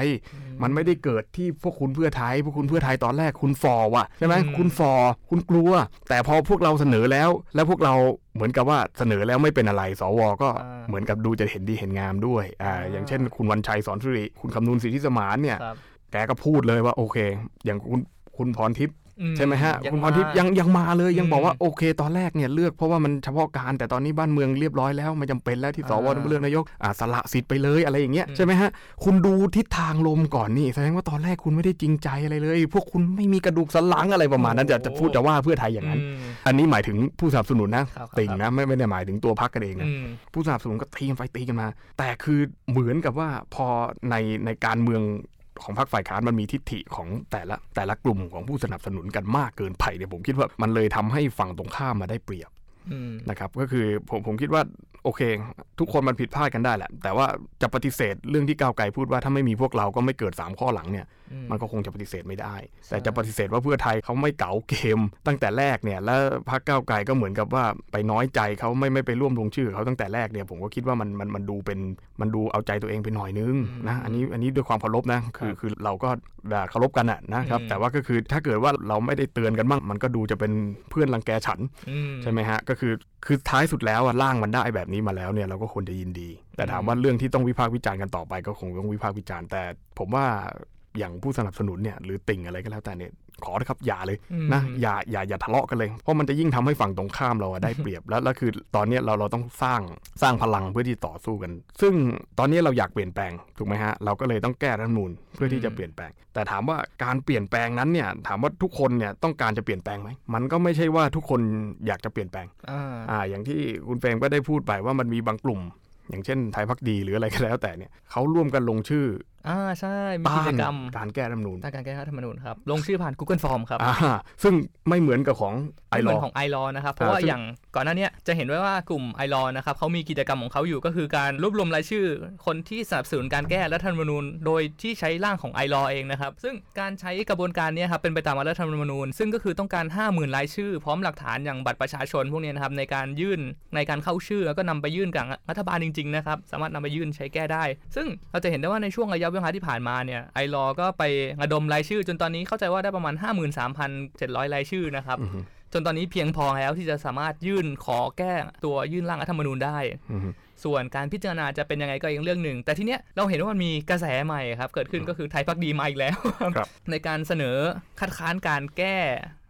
มันไม่ได้เกิดที่พวกคุณเพื่อไทยพวกคุณเพื่อไทยตอนแรกคุณฟอร์ว่ะใช่ไหมอืมคุณฟอร์คุณกลัว แต่พอพวกเราเสนอแล้ว แล้วพวกเรา เหมือนกับว่าเสนอแล้วไม่เป็นอะไร สว ก็อ่าเหมือนกับดูจะเห็นดีเห็นงามด้วยอ่าอ่าอย่างเช่น คุณวันชัยสอนสุริ คุณคำนูนสิทธิสมานเนี่ยครับแกก็พูดเลยว่าโอเค อย่างคุณคุณพรทิพย์อื ใช่ไหมฮะยังคุณพรทิพย์มายัยังยังมาเลยยังอืมบอกว่าโอเค ตอนแรกเนี่ยเลือกเพราะว่ามันเฉพาะการแต่ตอนนี้บ้านเมืองเรียบร้อยแล้วไม่จำเป็นแล้วที่สวอ่าต้องเลือกนายกอ่าสละสิทธิ์ไปเลยอะไรอย่างเงี้ยอืมใช่ไหมฮะคุณดูทิศทางลมก่อนนี่แสดงว่าตอนแรกคุณไม่ได้จริงใจอะไรเลย พวกคุณไม่มีกระดูกสันหลังอะไรประมาณนั้นจะจะพูดจะว่าเพื่อไทยอย่างนั้นอืมอันนี้หมายถึงผู้สนับสนุนนะครับติ่งครับนะไม่ไม่ได้หมายถึงตัวพักกันเองนะอืมผู้สนับสนุนก็ตีกันไปตีกันมา แต่คือเหมือนกับว่าพอในในการเมือง ของพรรคฝ่ายค้านมันมีทิฏฐิของแต่ละแต่ละกลุ่มของผู้สนับสนุนกันมากเกินไปเนี่ยผมคิดว่ามันเลยทำให้ฝั่งตรงข้ามมาได้เปรียบอืมนะครับก็คือผมผมคิดว่าโอเค ทุกคนมันผิดพลาดกันได้แหละ แต่ว่าจะปฏิเสธเรื่องที่ก้าวไกลพูดว่าถ้าไม่มีพวกเราก็ไม่เกิด 3 ข้อหลังเนี่ยอืมมันก็คงจะปฏิเสธไม่ได้ใช่แต่จะปฏิเสธว่าเพื่อไทยเขาไม่เก๋าเกม ตั้งแต่แรกเนี่ย แล้วพรรคก้าวไกลก็เหมือนกับว่าไปน้อยใจเขาไม่ไม่ไปร่วมลงชื่อเขาตั้งแต่แรกเนี่ยผมก็คิดว่ามันมันมันดูเป็นมันดูเอาใจตัวเองไปหน่อยนึงนะอันนี้อันนี้ด้วยความเคารพนะคือคือเราก็ด่าเคารพกันอะนะครับแต่ว่าก็คือถ้าเกิดว่าเราไม่ได้เตือนกันบ้างมันก็ดูจะเป็นเพื่อนรังแกฉันอืมใช่ไหมฮะก็คือคือท้ายสุดแล้วอะร่างมันได้แบบนี้มาแล้วเนี่ยเราก็ควรจะยินดี แต่ถามว่าเรื่องที่ต้องวิพากษ์วิจารณ์กันต่อไปก็คงต้องวิพากษ์วิจารณ์แต่ ผมว่า อย่างผู้สนับสนุนเนี่ยหรือติ่งอะไรก็แล้วแต่เนี่ยขอนะครับอย่าเลยอืมนะอย่าอย่าอย่าทะเลาะกันเลย เพราะมันจะยิ่งทำให้ฝั่งตรงข้ามเราอะได้เปรียบแล้วแล้วคือตอนเนี้ยเราเราต้องสร้างสร้างพลังเพื่อที่ต่อสู้กัน ซึ่งตอนนี้เราอยากเปลี่ยนแปลงถูกไหมฮะเราก็เลยต้องแก้รัฐธรรมนูญเพื่อที่จะเปลี่ยนแปลง แต่ถามว่าการเปลี่ยนแปลงนั้นเนี่ยถามว่าทุกคนเนี่ยต้องการจะเปลี่ยนแปลงไหมมันก็ไม่ใช่ว่าทุกคนอยากจะเปลี่ยนแปลงอ่าอ่าอย่างที่คุณเฟรมก็ได้พูดไปว่ามันมีบางกลุ่มอย่างเช่นไทยพักดีหรืออะไรก็แล้วแต่เนี่ยเขาร่วมกันลงชื่อ อ่าใช่ มีต้ากิจนกรรมการแก้รัฐธรรมนูญต้านการแก้รัฐธรรมนูญครับ ลงชื่อผ่าน Google Form ครับอ่าซึ่งไม่เหมือนกับของไอไม่เหรมืออนของไอรอนะครับ เพราะว่าอ่าซึ่งอย่างก่อนหน้าเนี้ยจะเห็นไว้ว่ากลุ่มไอรอนะครับเขามีกิจกรรมของเขาอยู่ก็คือการรวบรวมรายชื่อ คนที่สนับสนุนการแก้รัฐธรรมนูญ โดยที่ใช้ร่างของไอรอเองนะครับ ซึ่งการใช้กระบวนการเนี้ยครับเป็นไปตามรัฐธรรมนูญ ซึ่งก็คือต้องการ 50,000รายชื่อ พร้อมหลักฐานอย่างบัตรประชาชนพวกเนี้ยนะครับในการยื่นในการเข้าชื่อแล้วก็นำไปยื่นกับรัฐบาลจริงๆนะครับสามารถนำไปยื่นใช้แก้ได้ ซึ่งเราจะเห็นได้ว่าในช่วงระยะเวลาที่ผ่านมาเนี่ยไอรอก็ไประดมรายชื่อ จนตอนนี้เข้าใจว่าได้ประมาณ 53,700 รายชื่อนะครับอือฮึจนตอนนี้เพียงพอแล้วที่จะสามารถยื่นขอแก้ตัวยื่นร่างรัฐธรรมนูญได้อือฮึส่วนการพิจารณาจะเป็นยังไงก็อีกเรื่องหนึ่ง แต่ทีเนี้ยเราเห็นว่ามันมีกระแสใหม่ครับ เกิดขึ้นก็คือไทยพักดีมาอีกแล้วครับในการเสนอคัดค้านการแก้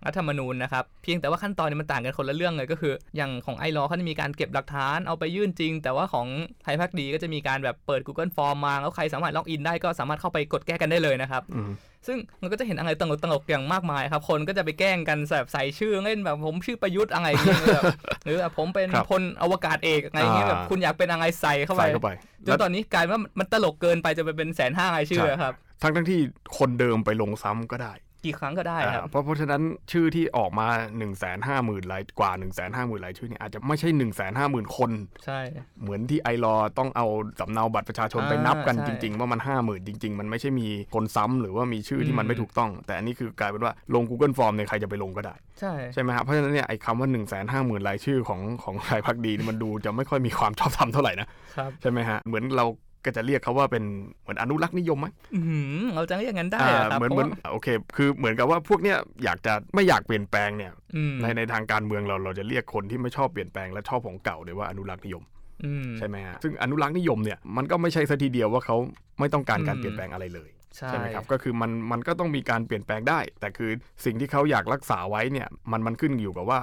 รัฐธรรมนูญนะครับ เพียงแต่ว่าขั้นตอนนี้มันต่างกันคนละเรื่องเลยก็คือ อย่างของไอรอเขาจะมีการเก็บหลักฐานเอาไปยื่นจริง แต่ว่าของไทยพักดีก็จะมีการแบบเปิด Google Form มาแล้วใครสามารถล็อกอินได้ก็สามารถเข้าไปกดแก้กันได้เลยนะครับอือฮึซึ่งมันก็จะเห็นอะไรตลกตลกๆอย่างมากมายครับ คนก็จะไปแกล้งกันแบบใส่ชื่อเล่นแบบผมชื่อประยุทธ์อะไรอย่างเงี้ยแบบหรือแบบผมเป็นครับพลอวกาศเอกอะไรอย่างเงี้ยอ่าแบบคุณอยากเป็นอะไรใส่เข้าไปใส่เข้าไปจนตอนนี้กลายเป็นว่ามันตลกเกินไปจะไปเป็นแสนห้ารายชื่อครับ ทั้งทั้งที่คนเดิมไปลงซ้ำก็ได้ กี่ครั้งก็ได้ครับอ่าเพราะเพราะฉะนั้นชื่อที่ออกมา1นึ่งแสนห้าหมื่นรายกว่า1นึ่งแสนห้าหมื่นรายชื่อเนี่ยอาจจะไม่ใช่1นึ่งแสนห้าหมื่นคนใช่เหมือนที่ไอรอต้องเอาสำเนาบัตรประชาชนอ่าไปนับกันใช่จริง ๆ ว่ามันห้าหมื่นจริง ๆ มันไม่ใช่มีคนซ้ำหรือว่ามีชื่อที่มันอืมไม่ถูกต้อง แต่อันนี้คือกลายเป็นว่าลง Google Form เนี่ยใครจะไปลงก็ได้ ใช่ใช่ไหมครับเพราะฉะนั้นเนี่ยไอ้คำว่า1นึ่งแสนห้าหมื่นรายชื่อของของไทยพักดีนี่มันดูจะไม่ค่อยมีความชอบธรรมเท่าไหร่นะครับใช่ไหมฮะเหมือนเรา ก็จะเรียกเขาว่าเป็นเหมือนอนุรักษ์นิยมไหมอื้อหือเราจะเรียกงั้นได้อ่าเหรอครับเหมือนเพเหมืราะอนว่าโอเค คือเหมือนกับว่าพวกเนี้ยอยากจะไม่อยากเปลี่ยนแปลงเนี่ยอืมในในทางการเมืองเราเราจะเรียกคนที่ไม่ชอบเปลี่ยนแปลงและชอบของเก่าเนี่ยว่าอนุรักษ์นิยมอืมใช่ไหมฮะซึ่งอนุรักษ์นิยมเนี่ยมันก็ไม่ใช่ซะทีเดียวว่าเขาไม่ต้องการการอืมเปลี่ยนแปลงอะไรเลยใช่ใช่ไหมครับก็คือมันมันก็ต้องมีการเปลี่ยนแปลงได้ แต่คือสิ่งที่เขาอยากรักษาไว้เนี่ยมันมันขึ้นอยู่กับว่า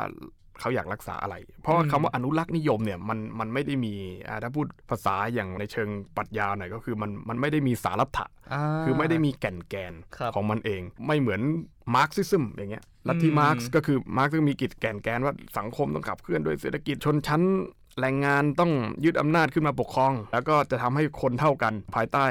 เขาอยากรักษาอะไร เพราะว่าอืมคำว่าอนุรักษ์นิยมเนี่ยมันมันไม่ได้มีอ่าถ้าพูดภาษาอย่างในเชิงปรัชญาหน่อยก็คือมันมันไม่ได้มีสารัตถะคือไม่ได้มีแก่นแกนครับของมันเอง ไม่เหมือน Marxism อย่างเงี้ยลัทธิอืมมาร์กซ์ก็คือมาร์กซ์มีกิจแก่นแกนว่าสังคมต้องขับเคลื่อนโดยเศรษฐกิจชนชั้นแรงงานต้องยึดอำนาจขึ้นมาปกครอง แล้วก็จะทำให้คนเท่ากันภายใต้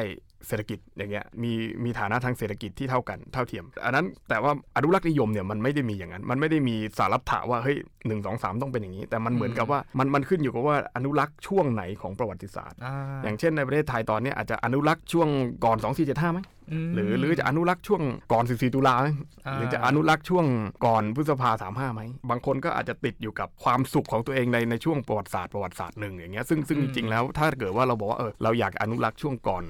เศรษฐกิจอย่างเงี้ยมีมีฐานะทางเศรษฐกิจที่เท่ากันเท่าเทียม อันนั้นแต่ว่าอนุรักษ์นิยมเนี่ยมันไม่ได้มีอย่างนั้น มันไม่ได้มีสารัตถะว่าเฮ้ยหนึ่งสองสามต้องเป็นอย่างนี้ แต่มันเหมือนกับว่ามันมันขึ้นอยู่กับว่าอนุรักษ์ช่วงไหนของประวัติศาสตร์อ่าอย่างเช่นในประเทศไทยตอนเนี้ยอาจจะอนุรักษ์ช่วงก่อน 2475ไหมม หรือหรือจะอนุรักษ์ช่วงก่อน 14 ตุลาไหมอ่าหรือจะอนุรักษ์ช่วงก่อนพฤษภา35ไหมบางคนก็อาจจะติดอยู่กับความสุขของตัวเองในในช่วงประวัติศาสตร์ประวัติศาสตร์หนึ่งอย่างเงี้ยซึ่งซึ่งจริงๆแล้วถ้าเกิดว่าเราบอกว่าเออเราอยากอนุรักษ์ช่วงก่อน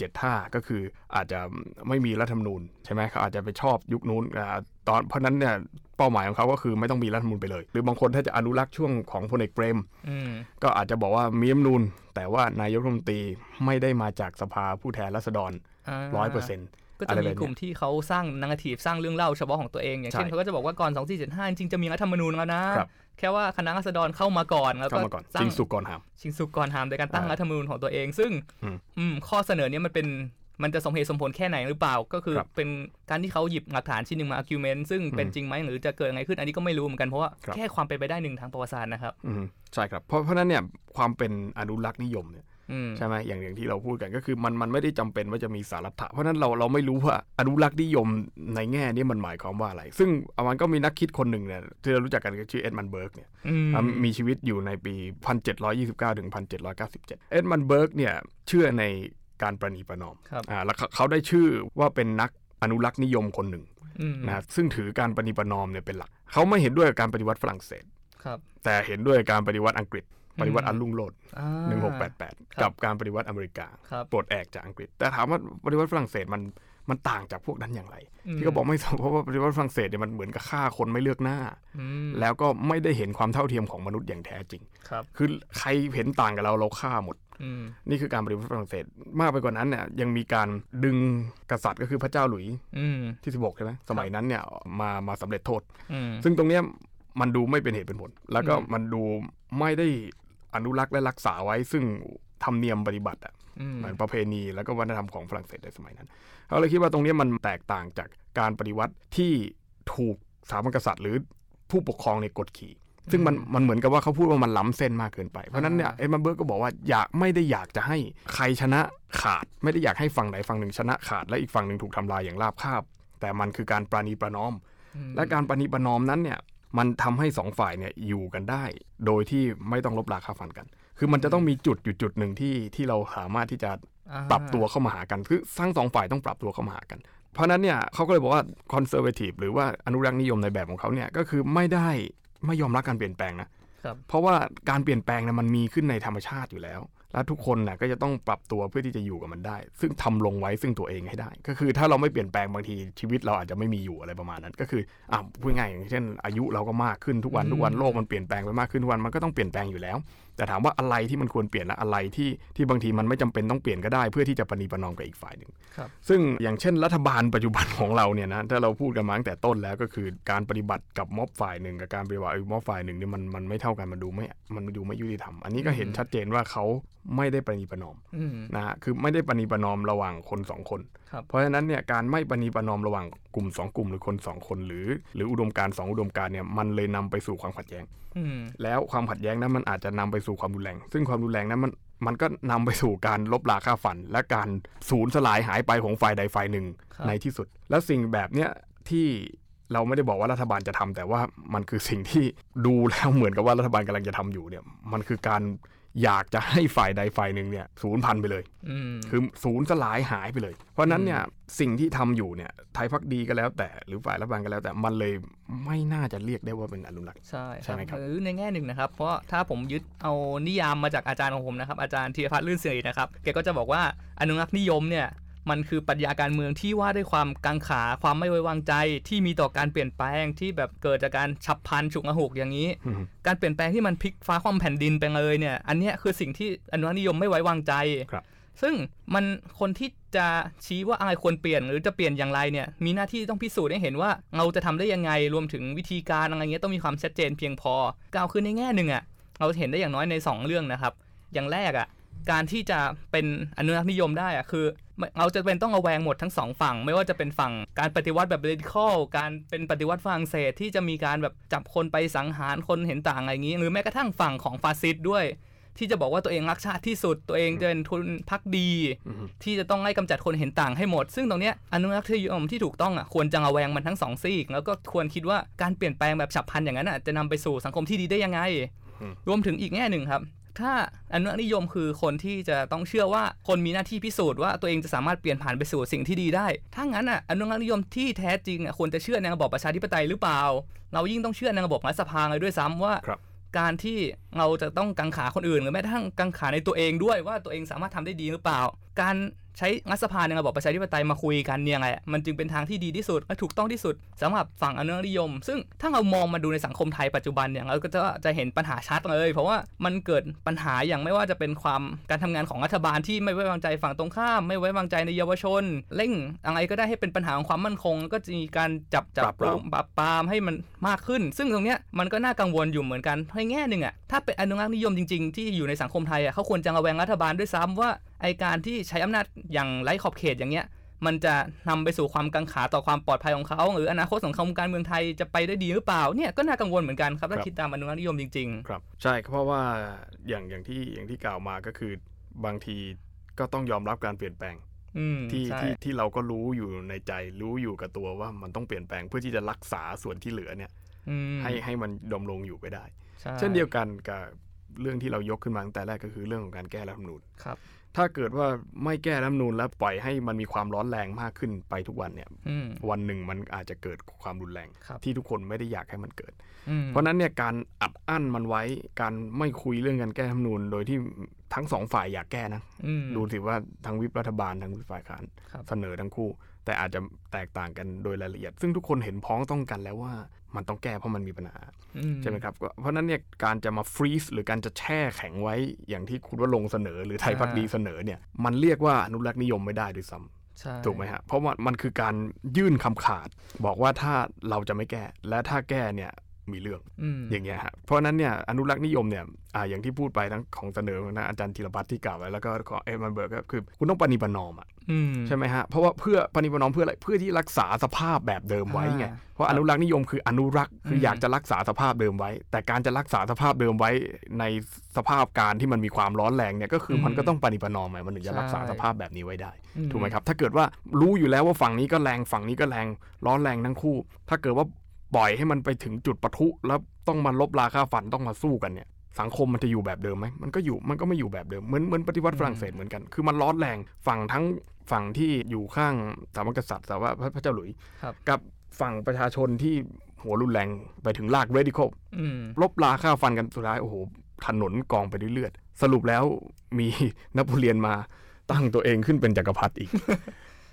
2475 ก็คืออาจจะไม่มีรัฐธรรมนูญใช่ไหมเขาอาจจะไปชอบยุคนู้นอ่าตอนเพราะฉะนั้นเนี่ยเป้าหมายของเขาก็คือไม่ต้องมีรัฐธรรมนูญไปเลย หรือบางคนถ้าจะอนุรักษ์ช่วงของพลเอกเปรมอืมก็อาจจะบอกว่ามีรัฐธรรมนูญแต่ว่านายกรัฐมนตรีไม่ได้มาจากสภาผู้แทนราษฎรา ร้อยเปอร์เซ็นต์ก็อะจะไรมีแบบเนี้ยกลุ่มที่เขาสร้างนังทีฟสร้างเรื่องเล่าเฉพาะของตัวเอง อย่างเช่นใช่เขาก็จะบอกว่าก่อน 2475 จริงๆจะมีรัฐธรรมนูญแล้วนะครับแค่ว่าคณะราษฎรเข้ามาก่อนแล้วเข้าก็มาก่อนสร้าจริงงสุกก่อนหามชิงสุกก่อนหามโดยการตั้งอ่ารัฐธรรมนูญของตัวเอง ซึ่งอืมอืมข้อเสนอเนี้ยมันเป็นมันจะสมเหตุสมผลแค่ไหนหรือเปล่า ก็คือครับเป็นการที่เขาหยิบหลักฐานชิ้นหนึ่งมา argument ซึ่งเป็นอืมจริงไหมหรือจะเกิดยังไงขึ้น อันนี้ก็ไม่รู้เหมือนกันเพราะว่าครับแค่ความเป็นไปได้หนึ่งทางประวัติศาสตร์นะครับอืมใช่ครับเพราะเพราะฉะนั้นเนี่ยความเป็นอนุรักษ์นิยมเนี่ยอืม ใช่ไหมอย่างอย่างที่เราพูดกันก็คือมันมันไม่ได้จำเป็นว่าจะมีสารัตถะเพราะฉะนั้นเราเราไม่รู้ว่าอนุรักษ์นิยมในแง่นี้มันหมายความว่าอะไร ซึ่งเอามันก็มีนักคิดคนหนึ่งเนี่ยที่เรารู้จักกันก็ชื่อเอ็ดมันด์ เบิร์กเนี่ยอืมอะมีชีวิตอยู่ในปี 1729ถึง1797 เอ็ดมันด์ เบิร์กเนี่ยเชื่อในการประนีประนอมครับอ่าแล้วเขาเขาได้ชื่อว่าเป็นนักอนุรักษ์นิยมคนหนึ่งอืมนะซึ่งถือการประนีประนอมเนี่ยเป็นหลัก เขาไม่เห็นด้วยกับการปฏิวัติฝรั่งเศสครับแต่เห็นด้วยกับการปฏิวัติอังกฤษ ปฏิวัติอันรุ่งโรจน์อ่า1688กับการปฏิวัติอเมริกาครับปลดแอกจากอังกฤษ แต่ถามว่าปฏิวัติฝรั่งเศสมันมันต่างจากพวกนั้นอย่างไรอืมที่เขาบอกไม่เพราะว่าปฏิวัติฝรั่งเศสเนี่ยมันเหมือนกับฆ่าคนไม่เลือกหน้าอืมแล้วก็ไม่ได้เห็นความเท่าเทียมของมนุษย์อย่างแท้จริงครับคือใครเห็นต่างกับเราเราฆ่าหมดอืมนี่คือการปฏิวัติฝรั่งเศสมากไปกว่านั้นเนี่ยยังมีการดึงกษัตริย์ก็คือพระเจ้าหลุยส์อืมที่16ใช่ไหมสมัยนั้นเนี่ยมามาสำเร็จโทษอืมซึ่งตรงเนี้ยมันดูไม่เป็นเหตุเป็นผล แล้วก็อืมมันดูไม่ได้ อนุรักษ์และรักษาไว้ ซึ่งธรรมเนียมปฏิบัติอะอืมเหมือนประเพณีแล้วก็วัฒนธรรมของฝรั่งเศสในสมัยนั้นเขาเลยคิดว่าตรงเนี้ยมันแตกต่างจากการปฏิวัติที่ถูกสถาบันกษัตริย์หรือผู้ปกครองในยกดขี่ ซึ่งมันมันเหมือนกับว่าเขาพูดว่ามันล้ำเส้นมากเกินไป เพราะฉะนั้นเนี่ยเอ็ดมันเบิร์กก็บอกว่าอยากไม่ได้อยากจะให้ใครชนะขาด ไม่ได้อยากให้ฝั่งไหนฝั่งหนึ่งชนะขาด และอีกฝั่งหนึ่งถูกทำลายอย่างราบคาบ แต่มันคือการปราณีประนอมอืมและการประนีประนอมนั้นเนี่ย มันทำให้สองฝ่ายเนี่ยอยู่กันได้ โดยที่ไม่ต้องลบราค่าฟันกัน คือมันจะต้องมีจุดอยู่จุดหนึ่งที่ที่เราสามารถที่จะอ่าปรับตัวเข้ามาหากัน คือทั้งสองฝ่ายต้องปรับตัวเข้ามาหากัน เพราะฉะนั้นเนี่ยเขาก็เลยบอกว่าคอนเซอร์เวทีฟหรือว่าอนุรักษ์นิยมในแบบของเขาเนี่ยก็คือไม่ได้ไม่ยอมรับการเปลี่ยนแปลงนะครับเพราะว่าการเปลี่ยนแปลงเนี่ยมันมีขึ้นในธรรมชาติอยู่แล้ว และทุกคนน่ะก็จะต้องปรับตัวเพื่อที่จะอยู่กับมันได้ ซึ่งทำลงไว้ซึ่งตัวเองให้ได้ ก็คือถ้าเราไม่เปลี่ยนแปลงบางทีชีวิตเราอาจจะไม่มีอยู่อะไรประมาณนั้น ก็คืออ่าพูดง่ายอย่างเช่น อายุเราก็มากขึ้นทุกวันทุกวันโลกมันเปลี่ยนแปลงไปมากขึ้นทุกวันมันก็ต้องเปลี่ยนแปลงอยู่แล้วแต่ถามว่าอะไรที่มันควรเปลี่ยนและอะไรที่ที่บางทีมันไม่จำเป็นต้องเปลี่ยนก็ได้ เพื่อที่จะประนีประนอมกับอีกฝ่ายหนึ่งครับซึ่งอย่างเช่น รัฐบาลปัจจุบันของเราเนี่ยนะถ้าเราพูดกันมาตั้งแต่ต้นแล้วก็คือการปฏิบัติกับม็อบฝ่ายหนึ่งกับการปฏิบัติกับม็อบฝ่ายหนึ่งเนี่ยมันมันไม่เท่ากันมันดูไม่มันดูไม่ยุติธรรมอันนี้ก็เห็นอืมชัดเจนว่าเขาไม่ได้ประนีประนอมอืมนะฮะคือไม่ได้ประนีประนอมระหว่างคนสองคนครับเพราะฉะนั้นเนี่ยการไม่ประนีประนอมระหว่างกลุ่มสองกลุ่มหรือคนสองคนหรือ หรืออุดมการณ์สองอุดมการณ์เนี่ยมันเลยนำไปสู่ความขัดแย้งอืม แล้วความขัดแย้งนั้นมันอาจจะนำไปสู่ความรุนแรง ซึ่งความรุนแรงนั้นมันมันก็นำไปสู่การลบราค่าฟัน และการสูญสลายหายไปของฝ่ายใดฝ่ายหนึ่งครับในที่สุด แล้วสิ่งแบบเนี้ยที่เราไม่ได้บอกว่ารัฐบาลจะทำแต่ว่ามันคือสิ่งที่ดูแล้วเหมือนกับว่ารัฐบาลกำลังจะทำอยู่เนี่ยมันคือการ อยากจะให้ฝ่ายใดฝ่ายหนึ่งเนี่ยศูนย์พันไปเลยอืมคือศูนย์สลายหายไปเลย เพราะฉะนั้นเนี่ยสิ่งที่ทำอยู่เนี่ยไทยพักดีก็แล้วแต่หรือฝ่ายรัฐบาลก็แล้วแต่มันเลยไม่น่าจะเรียกได้ว่าเป็นอนุรักษ์ใช่ใช่ไหมครับหรือในแง่หนึ่งนะครับ เพราะถ้าผมยึดเอานิยามมาจากอาจารย์ของผมนะครับอาจารย์ธีรพัฒน์ลื่นเสยนะครับแกก็จะบอกว่าอนุรักษ์นิยมเนี่ย มันคือปรัชญาการเมืองที่ว่าด้วยความกังขาความไม่ไว้วางใจ ที่มีต่อการเปลี่ยนแปลงที่แบบเกิดจากการฉับพลันฉุกละหุกอย่างนี้อืมการเปลี่ยนแปลงที่มันพลิกฟ้าคว่ำแผ่นดินไปเลยเนี่ย อันเนี้ยคือสิ่งที่อนุรักษ์นิยมไม่ไว้วางใจครับซึ่งมันคนที่จะชี้ว่าอะไรควรเปลี่ยนหรือจะเปลี่ยนอย่างไรเนี่ยมีหน้าที่ต้องพิสูจน์ให้เห็นว่าเราจะทำได้ยังไงรวมถึงวิธีการอะไรเงี้ยต้องมีความชัดเจนเพียงพอกล่าวคือในแง่หนึ่งอะ่ะเราเห็นได้อย่างน้อยใน 2 เรื่องนะครับ อย่างแรกอะ่ะ การที่จะเป็นอนุรักษ์นิยมได้อะ่ะคือเราจะเป็นต้องระแวงหมดทั้งสองฝั่ง ไม่ว่าจะเป็นฝั่งการปฏิวัติแบบเรดิคอลการเป็นปฏิวัติฝรั่งเศสที่จะมีการแบบจับคนไปสังหารคนเห็นต่างอะไรอย่างนี้ หรือแม้กระทั่งฝั่งของฟาสซิสต์ด้วย ที่จะบอกว่าตัวเองรักชาติที่สุด ตัวเองจะเป็นทุนพักดี ที่จะต้องไล่กำจัดคนเห็นต่างให้หมด ซึ่งตรงเนี้ยอนุรักษ์นิยมที่ถูกต้องอะควรจะระแวงมันทั้งสองซีกแล้วก็ควรคิดว่าการเปลี่ยนแปลงแบบฉับพลันอย่างนั้นอะจะนำไปสู่สังคมที่ดีได้ยังไง รวมถึงอีกแง่หนึ่งครับ ถ้าอนุรักษ์นิยมคือคนที่จะต้องเชื่อว่าคนมีหน้าที่พิสูจน์ว่าตัวเองจะสามารถเปลี่ยนผ่านไปสู่สิ่งที่ดีได้ ถ้างั้นอะอนุรักษ์นิยมที่แท้จริงอะควรจะเชื่อในระบอบประชาธิปไตยหรือเปล่า เรายิ่งต้องเชื่อในระบบรัฐสภาเลยด้วยซ้ำว่าการที่เราจะต้องกังขาคนอื่นหรือแม้กระทั่งกังขาในตัวเองด้วยว่าตัวเองสามารถทำได้ดีหรือเปล่า การใช้รัฐสภาในระบบประชาธิปไตยมาคุยกันเนี่ยไงมันจึงเป็นทางที่ดีที่สุดและถูกต้องที่สุดสำหรับฝั่งอนุรักษ์นิยม ซึ่งถ้าเรามองมาดูในสังคมไทยปัจจุบันเนี่ยเราก็จะจะเห็นปัญหาชัดเลย เพราะว่ามันเกิดปัญหาอย่างไม่ว่าจะเป็นความการทำงานของรัฐบาลที่ไม่ไว้วางใจฝั่งตรงข้าม ไม่ไว้วางใจในเยาวชน เร่งอะไรก็ได้ให้เป็นปัญหาของความมั่นคง ก็จะมีการจับจับปราบปรามให้มันมากขึ้น ซึ่งตรงเนี้ยมันก็น่ากังวลอยู่เหมือนกันในแง่หนึ่งอะถ้าเป็นอนุรักษ์นิยมจริง ๆ ที่อยู่ในสังคมไทยอะเขาควรจะระแวงรัฐบาลด้วยซ้ำว่า ไอการที่ใช้อำนาจอย่างไร้ขอบเขตอย่างเงี้ยมันจะนำไปสู่ความกังขาต่อความปลอดภัยของเขา หรืออนาคตของการเมืองไทยจะไปได้ดีหรือเปล่าเนี่ยก็น่ากังวลเหมือนกันครับถ้าคิดตามอนุรักษ์นิยมจริงๆ ครับ ใช่เพราะว่าอย่างอย่างที่อย่างที่กล่าวมาก็คือบางทีก็ต้องยอมรับการเปลี่ยนแปลงที่ที่ที่เราก็รู้อยู่ในใจรู้อยู่กับตัวว่ามันต้องเปลี่ยนแปลงเพื่อที่จะรักษาส่วนที่เหลือเนี่ยให้ให้มันดำรงอยู่ไปได้ เช่นเดียวกันกับเรื่องที่เรายกขึ้นมาตั้งแต่แรกก็คือเรื่องของการแก้รัฐธรรมนูญครับ ถ้าเกิดว่าไม่แก้รัฐมนูลแล้วปล่อยให้มันมีความร้อนแรงมากขึ้นไปทุกวันเนี่ยวันหนึ่งมันอาจจะเกิดความรุนแรง ที่ทุกคนไม่ได้อยากให้มันเกิด เพราะนั้นเนี่ยการอัดอั้นมันไว้การไม่คุยเรื่องการแก้รัฐมนูลโดยที่ทั้งสองฝ่ายอยากแก้นะดูสิว่าทั้งวิปรัฐบาลทั้งวิปฝ่ายค้านเสนอทั้งคู่ แต่อาจจะแตกต่างกันโดยรายละเอียด ซึ่งทุกคนเห็นพ้องต้องกันแล้วว่ามันต้องแก้เพราะมันมีปัญหาใช่ไหมครับเพราะนั้นเนี่ยการจะมาฟรีซหรือการจะแช่แข็งไว้อย่างที่คุณว่าลงเสนอ หรือไทยพักดีเสนอเนี่ยมันเรียกว่าอนุรักษ์นิยมไม่ได้ด้วยซ้ำถูกไหมฮะ เพราะว่ามันคือการยื่นคำขาด บอกว่าถ้าเราจะไม่แก้ และถ้าแก้เนี่ย มีเรื่องอย่างเงี้ยฮะเพราะนั้นเนี่ยอนุรักษ์นิยมเนี่ยอ่าอย่างที่พูดไปทั้งของเสนอนะอาจารย์ธีรพัฒน์ที่กล่าวไว้แล้วก็ของเอ็มันเบิร์กก็คือคุณต้องปณิปนอมอะใช่ไหมฮะเพราะว่าเพื่อปณิปนอมเพื่ออะไรเพื่อที่รักษาสภาพแบบเดิมไว้ไงเพราะอนุรักษ์นิยมคืออนุรักษ์คืออยากจะรักษาสภาพเดิมไว้ แต่การจะรักษาสภาพเดิมไว้ในสภาพการที่มันมีความร้อนแรงเนี่ยก็คือมันก็ต้องปณิปนอมมันถึงจะรักษาสภาพแบบนี้ไว้ได้ถูกไหมครับถ้าเกิดว่ารู้อยู่แล้วว่าฝั่งนี้ก็แรงฝั่งนี้ก็แรงร้อนแรงทั้งคู่ ถ้าเกิดว่า ปล่อยให้มันไปถึงจุดปะทุแล้วต้องมาลบราค่าฟันต้องมาสู้กันเนี่ยสังคมมันจะอยู่แบบเดิมไหมมันก็อยู่มันก็ไม่อยู่แบบเดิมเหมือนเหมือนปฏิวัติฝรั่งเศสเหมือนกัน คือมันร้อนแรงฝั่งทั้งฝั่งที่อยู่ข้างสามกษัตริย์สาวพระเจ้าหลุยกับฝั่งประชาชนที่หัวรุนแรงไปถึงลากเรดิคอลลบราค่าฟันกันสุดท้ายโอ้โหถนนกองไปด้วยเลือด สรุปแล้วมีนโปเลียนมาตั้งตัวเองขึ้นเป็นจักรพรรดิอีก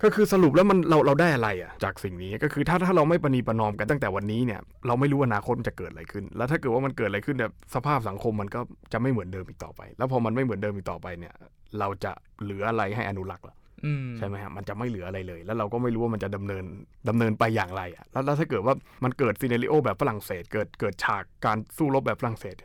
ก็คือสรุปแล้วมันเราเราได้อะไรอะจากสิ่งนี้ก็คือถ้าถ้าเราไม่ปณีประนอมกันตั้งแต่วันนี้เนี่ยเราไม่รู้อนาคตจะเกิดอะไรขึ้น แล้วถ้าเกิดว่ามันเกิดอะไรขึ้นเนี่ยสภาพสังคมมันก็จะไม่เหมือนเดิมอีกต่อไป แล้วพอมันไม่เหมือนเดิมอีกต่อไปเนี่ย เราจะเหลืออะไรให้อนุรักษ์ล่ะ ใช่ไหมฮะมันจะไม่เหลืออะไรเลย แล้วเราก็ไม่รู้ว่ามันจะดำเนินดำเนินไปอย่างไรอะแล้วถ้าเกิดว่ามันเกิดซีเนริโอแบบฝรั่งเศส เกิดเกิดฉากการสู้รบแบบฝรั่งเศส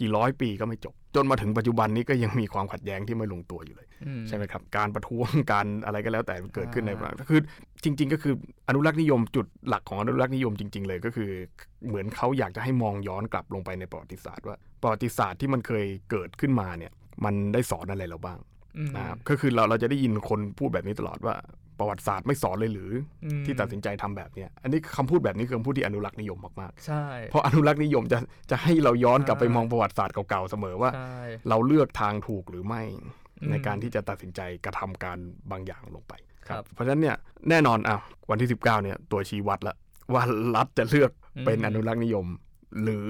กี่ร้อยปีก็ไม่จบ จนมาถึงปัจจุบันนี้ก็ยังมีความขัดแย้งที่ไม่ลงตัวอยู่เลย ใช่ไหมครับ การประท้วงการอะไรก็แล้วแต่เกิดขึ้นในคือจริง ๆ ก็คืออนุรักษ์นิยมจุดหลักของอนุรักษ์นิยมจริง ๆ เลยก็คือ เหมือนเขาอยากจะให้มองย้อนกลับลงไปในประวัติศาสตร์ว่าประวัติศาสตร์ที่มันเคยเกิดขึ้นมาเนี่ยมันได้สอนอะไรเราบ้าง นะครับก็คือเราเราจะได้ยินคนพูดแบบนี้ตลอดว่าประวัติศาสตร์ไม่สอนเลยหรือที่ตัดสินใจทำแบบเนี้ยอันนี้คำพูดแบบนี้คือคำพูดที่อนุรักษ์นิยมมากๆใช่เพราะอนุรักษ์นิยมจะจะให้เราย้อนกลับไปมองประวัติศาสตร์เก่าๆเสมอว่า เราเลือกทางถูกหรือไม่ในการที่จะตัดสินใจกระทำการบางอย่างลงไปครับเพราะฉะนั้นเนี่ยแน่นอนอะวันที่ 19เนี่ยตัวชี้วัดละว่ารัฐจะเลือกเป็นอนุรักษ์นิยม หรือ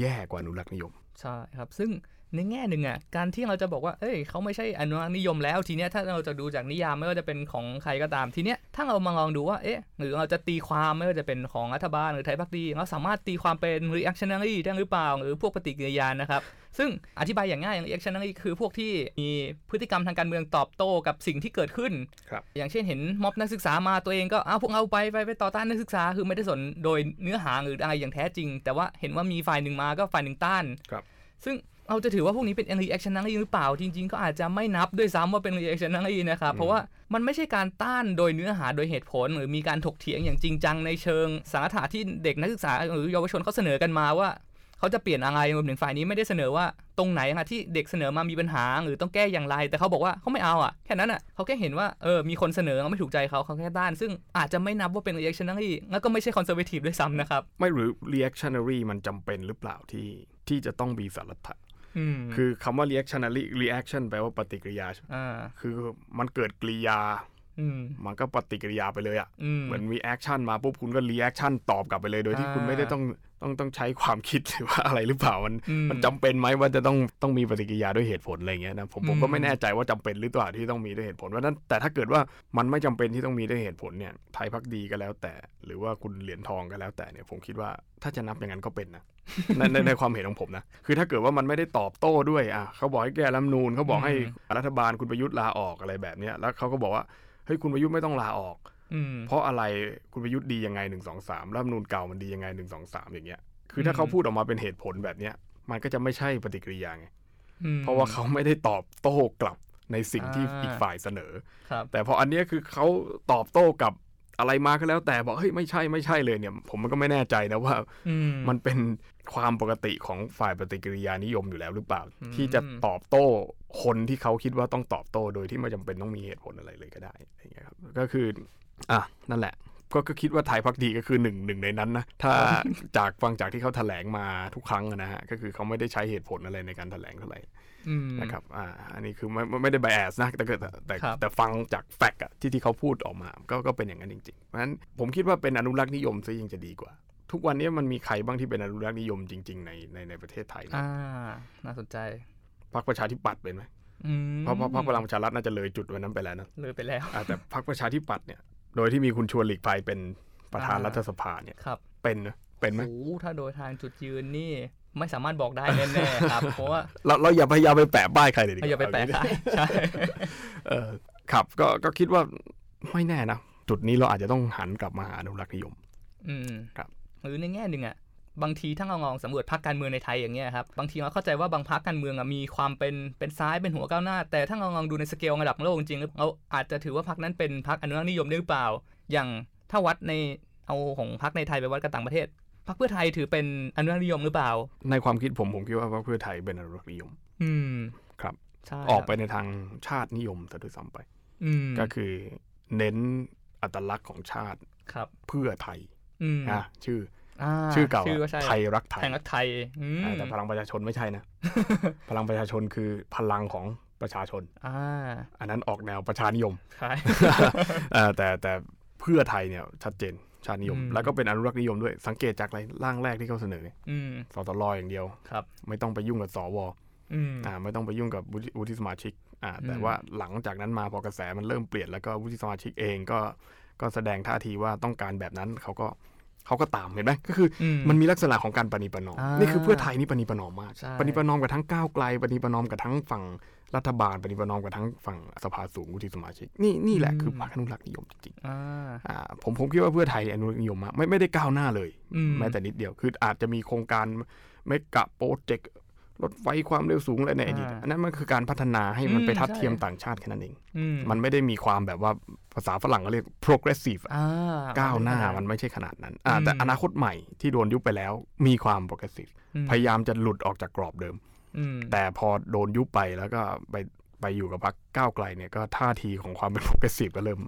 แย่กว่าอนุรักษ์นิยม ใช่ครับ ซึ่ง ในแง่หนึ่งอะการที่เราจะบอกว่าเอ้ยเขาไม่ใช่อนุรักษ์นิยมแล้วทีเนี้ยถ้าเราจะดูจากนิยามไม่ว่าจะเป็นของใครก็ตามทีเนี้ยถ้าเรามาลองดูว่าเอ๊ะหรือเราจะตีความไม่ว่าจะเป็นของรัฐบาลหรือไทยพักดีเราสามารถตีความเป็น reactionary ได้หรือเปล่า หรือพวกปฏิกิริยานะครับซึ่งอธิบายอย่างง่ายอย่าง reactionary คือพวกที่มีพฤติกรรมทางการเมืองตอบโต้กับสิ่งที่เกิดขึ้นครับอย่างเช่นเห็นม็อบนักศึกษามาตัวเองก็เอาพวกเราไปไปไปต่อต้านนักศึกษาคือไม่ได้สนโดยเนื้อหาหรืออะไรอย่างแท้จริง แต่ว่าเห็นว่ามีฝ่ายหนึ่งมาก็ฝ่ายหนึ่งต้านครับซึ่ง เราจะถือว่าพวกนี้เป็น reactionary หรือเปล่า จริง ๆ ก็อาจจะไม่นับด้วยซ้ำว่าเป็น reactionary นะครับ เพราะว่ามันไม่ใช่การต้านโดยเนื้อหาโดยเหตุผล หรือมีการถกเถียงอย่างจริงจังในเชิงสาระที่เด็กนักศึกษาหรือเยาวชนเขาเสนอกันมาว่าเขาจะเปลี่ยนอะไรรวมถึงฝ่ายนี้ไม่ได้เสนอว่าตรงไหนอะที่เด็กเสนอมามีปัญหาหรือต้องแก้อย่างไร แต่เขาบอกว่าเขาไม่เอาอะแค่นั้นอะเขาแค่เห็นว่าเออมีคนเสนอไม่ถูกใจเขาเขาแค่ต้าน ซึ่งอาจจะไม่นับว่าเป็น reactionary แล้วก็ไม่ใช่ conservative ด้วยซ้ำนะครับ ไม่หรือ reactionary มันจำเป็นหรือเปล่าที่ที่จะต้องมีสารัตถะอืม คือคำว่า reactionary reaction แปลว่าปฏิกิริยาอ่าคือมันเกิดกริยาอืมมันก็ปฏิกิริยาไปเลยอะ่ะอืมเหมือนมี action มาปุ๊บคุณก็ reaction ตอบกลับไปเลย โดยที่อ่าคุณไม่ได้ต้องต้องต้องใช้ความคิดหรือว่าอะไรหรือเปล่ามันอืมมันจำเป็นไหมว่าจะต้องต้องมีปฏิกิริยาด้วยเหตุผลอะไรเงี้ยนะผมผมก็อืมไม่แน่ใจว่าจำเป็นหรือเปล่าที่ต้องมีด้วยเหตุผลว่านั้นแต่ถ้าเกิดว่ามันไม่จำเป็นที่ต้องมีด้วยเหตุผลเนี่ยไทยพักดีก็แล้วแต่ หรือว่าคุณเหรียญทองก็แล้วแต่เนี่ยผมคิดว่าถ้าจะนับอย่างนั้นก็เป็นนะ ในในในความเห็นของผมนะคือถ้าเกิดว่ามันไม่ได้ตอบโต้ด้วยอะเขาบอกให้แก้รัฐธรรมนูนเขาบอกให้รัฐบาลคุณประยุทธ์ลาออกอะไรแบบเนี้ยแล้วเขาก็บอกว่าเฮ้ยคุณประยุทธ์ไม่ต้องลาออกอืมเพราะอะไรคุณประยุทธ์ดียังไงหนึ่งสองสามรัฐธรรมนูญเก่ามันดียังไงหนึ่งสองสามอย่างเงี้ย คือถ้าอืมเขาพูดออกมาเป็นเหตุผลแบบเนี้ย มันก็จะไม่ใช่ปฏิกิริยาไงอืมเพราะว่าเขาไม่ได้ตอบโต้กลับในสิ่งที่อ่าอีกฝ่ายเสนอครับแต่พออันเนี้ยคือเขาตอบโต้กับ อะไรมาก็แล้วแต่บอกเฮ้ยไม่ใช่ไม่ใช่เลยเนี่ย ผมมันก็ไม่แน่ใจนะว่าอืมมันเป็นความปกติของฝ่ายปฏิกิริยานิยมอยู่แล้วหรือเปล่าอืมที่จะตอบโต้คนที่เขาคิดว่าต้องตอบโต้โดยที่ไม่จำเป็นต้องมีเหตุผลอะไรเลยก็ได้อะไรอย่างเงี้ยครับก็คืออะนั่นแหละก็ก็คิดว่าไทยพักดีก็คือหนึ่งหนึ่งในนั้นนะถ้าจากฟังจากที่เขาแถลงมาทุกครั้งอะนะฮะก็คือเขาไม่ได้ใช้เหตุผลอะไรในการแถลงเท่าไหร่อืม นะครับอ่าอันนี้คือไม่ไม่ไม่ได้ไบแอสนะแต่เกิดแต่แต่ครับแต่ฟังจากแฟกต์อะที่ที่เขาพูดออกมา ก็ก็เป็นอย่างนั้นจริงๆเพราะฉะนั้นผมคิดว่าเป็นอนุรักษ์นิยมซะยิ่งจะดีกว่า ทุกวันนี้มันมีใครบ้างที่เป็นอนุรักษ์นิยมจริง ๆ ในในในประเทศไทยนะอ่าน่าสนใจพรรคประชาธิปัตย์เป็นไหมอืมเพราะเพราะพรรคพลังประชารัฐน่าจะเลยจุดวันนั้นไปแล้วนะเลยไปแล้วอ่าแต่พรรคประชาธิปัตย์เนี่ยโดยที่มีคุณชวนหลีกภัยเป็นประธานอ่ารัฐสภาเนี่ยครับเป็นนะเป็นไหมโอ้ถ้าโดยทางจุดยืนนี่ ไม่สามารถบอกได้แน่ๆครับเพราะว่าเราเราอย่าพยายามไปแปะป้ายใครเลยดีกว่าอย่าไปแปะใครใช่เออครับก็ก็คิดว่าไม่แน่นะจุดนี้เราอาจจะต้องหันกลับมาหาอนุรักษ์นิยม อืมครับ หรือในแง่หนึ่งอะบางทีถ้าเราลองสำรวจพรรคการเมืองในไทยอย่างเงี้ยครับบางทีเราเข้าใจว่าบางพรรคการเมืองอะมีความเป็นเป็นซ้ายเป็นหัวก้าวหน้า แต่ถ้าเราลองดูในสเกลระดับโลกจริงๆเราอาจจะถือว่าพรรคนั้นเป็นพรรคอนุรักษ์นิยมได้หรือเปล่า อย่างถ้าวัดในเอาของพรรคในไทยไปวัดกับต่างประเทศ พรรคเพื่อไทยถือเป็นอนุรักษ์นิยมหรือเปล่า ในความคิดผมผมคิดว่าพรรคเพื่อไทยเป็นอนุรักษ์นิยม อืมครับใช่ออกไปครับในทางชาตินิยมซะด้วยซ้ำไปอืมก็คือเน้นอัตลักษณ์ของชาติครับ เพื่อไทยอืมนะชื่อาชื่อเก่าชื่อก็อะใช่ไทยรักไทยไทยรักไทยอืมอ่าแต่พลังประชาชนไม่ใช่นะ พลังประชาชนคือพลังของประชาชนอ่าอันนั้นออกแนวประชานิยมใช่เอ่อแต่แต่เพื่อไทยเนี่ยชัดเจน ชาตินิยมอืมแล้วก็เป็นอนุรักษ์นิยมด้วยสังเกตจากอะไรร่างแรกที่เขาเสนออืมสตลอย่างเดียวครับ ไม่ต้องไปยุ่งกับสวอืมอ่าไม่ต้องไปยุ่งกับวุฒิวุฒิสมาชิกอ่าแต่อืมว่าหลังจากนั้นมาพอกระแสมันเริ่มเปลี่ยนแล้วก็วุฒิสมาชิกเองก็ก็แสดงท่าทีว่าต้องการแบบนั้นเขาก็ เขาก็ตามเห็นไหมก็คืออืมันมีลักษณะของการปณิประนอมอ่านี่คือเพื่อไทยนี่ปณิประนอมมากใช่ปณิประนอมกับทั้งก้าวไกลปณิประนอมกับทั้งฝั่งรัฐบาลปณิประนอมกับทั้งฝั่งสภาสูงวุฒิสมาชิกนี่นี่แหละคือพรรคอนุรักษ์นิยมจริงอ่าๆอ่าผมผมคิดว่าเพื่อไทยอนุรักษ์นิยมมากไม่ไม่ได้ก้าวหน้าเลยอืมแม้แต่นิดเดียวคืออาจจะมีโครงการเมกะโปรเจกต์ รถไฟความเร็วสูงอะไรในอดีตอ่าอันนั้นมันคือการพัฒนาให้มันอืมไปทัดใช่เทียมต่างชาติแค่นั้นเองอืมมันไม่ได้มีความแบบว่าภาษาฝรั่งก็เรียก progressive อะอ่าก้าวหน้ามัมันไม่ใช่ขนาดนั้นอ่าอืมแต่อนาคตใหม่ที่โดนยุบไปแล้วมีความ progressive อืมพยายามจะหลุดออกจากกรอบเดิมอืมแต่พอโดนยุบไปแล้วก็ไปไปอยู่กับพรรคก้าวไกลเนี่ยก็ท่าทีของความเป็น progressive ก็เริ่ม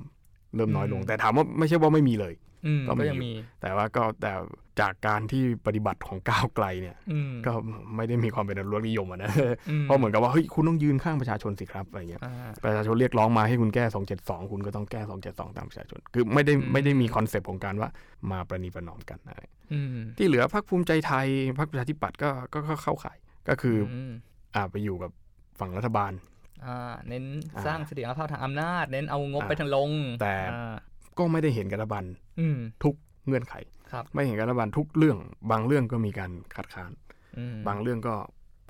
เริ่มน้อยลง แต่ถามว่าไม่ใช่ว่าไม่มีเลยอืม ก็มีก็ยังมี แต่ว่าก็แต่จากการที่ปฏิบัติของก้าวไกลเนี่ยอืมก็ไม่ได้มีความเป็นอนุรักษ์นิยมอะนะอืมเพราะเหมือนกับว่าเฮ้ยคุณต้องยืนข้างประชาชนสิครับอะไรเงี้ยอ่าประชาชนเรียกร้องมาให้คุณแก้ 272 คุณก็ต้องแก้ 272 ตามประชาชน คือไม่ได้อืมไม่ได้มีคอนเซปต์ของการว่ามาประนีประนอมกันอะไรอืมที่เหลือพรรคภูมิใจไทยพรรคประชาธิปัตย์ก็ก็ก็เข้าข่ายก็คืออมอ่าไปอยู่กับฝั่งรัฐบาลอ่าเน้นอ่าสร้างเสถียรภาพทางอำนาจ เน้นเอางบอ่าไปทางลง แต่อ่า ก็ไม่ได้เห็นกับรัฐบาลอืมทุกเงื่อนไขครับไม่เห็นกับรัฐบาลทุกเรื่อง บางเรื่องก็มีการคัดค้านอืมบางเรื่องก็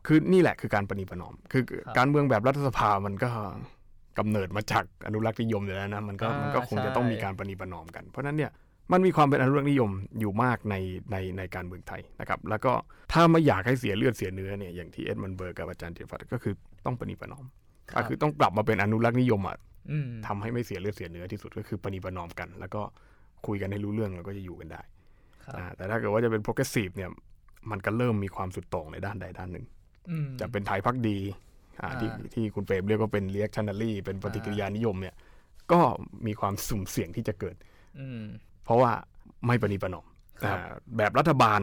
คือนี่แหละคือการประนีประนอม คือครับการเมืองแบบรัฐสภามันก็กำเนิดมาจากอนุรักษ์นิยมอยู่แล้วนะมันก็อ่ามัมันก็คงจะใช่ต้องมีการประนีประนอมกัน เพราะฉะนั้นเนี่ยมันมีความเป็นอนุรักษ์นิยมอยู่มากในในในการเมืองไทยนะครับ แล้วก็ถ้าไม่อยากให้เสียเลือดเสียเนื้อเนี่ยอย่างที่เอ็ดมันเบิร์กกับอาจารย์เจฟัตก็คือต้องประนีประนอมรัก็บคือต้องกลับมาเป็นอนุรักษ์นิยมอะอืม ทำให้ไม่เสียเลือดเสียเนื้อที่สุดก็คือประนีประนอมกัน แล้วก็คุยกันให้รู้เรื่องแล้วก็จะอยู่กันได้ครับอ่าแต่ถ้าเกิดว่าจะเป็น progressive เนี่ย มันก็เริ่มมีความสุดโต่งในด้านใดด้านหนึ่งอืมจะเป็นไทยพักดีอ่าอ่าที่ที่คุณเปรมเรียกว่าเป็น reactionary เป็นปฏิกิริยานิยมเนี่ย ก็มีความสุ่มเสี่ยงที่จะเกิดอืมเพราะว่าไม่ประนีประนอมครับอ่าแบบรัฐบาล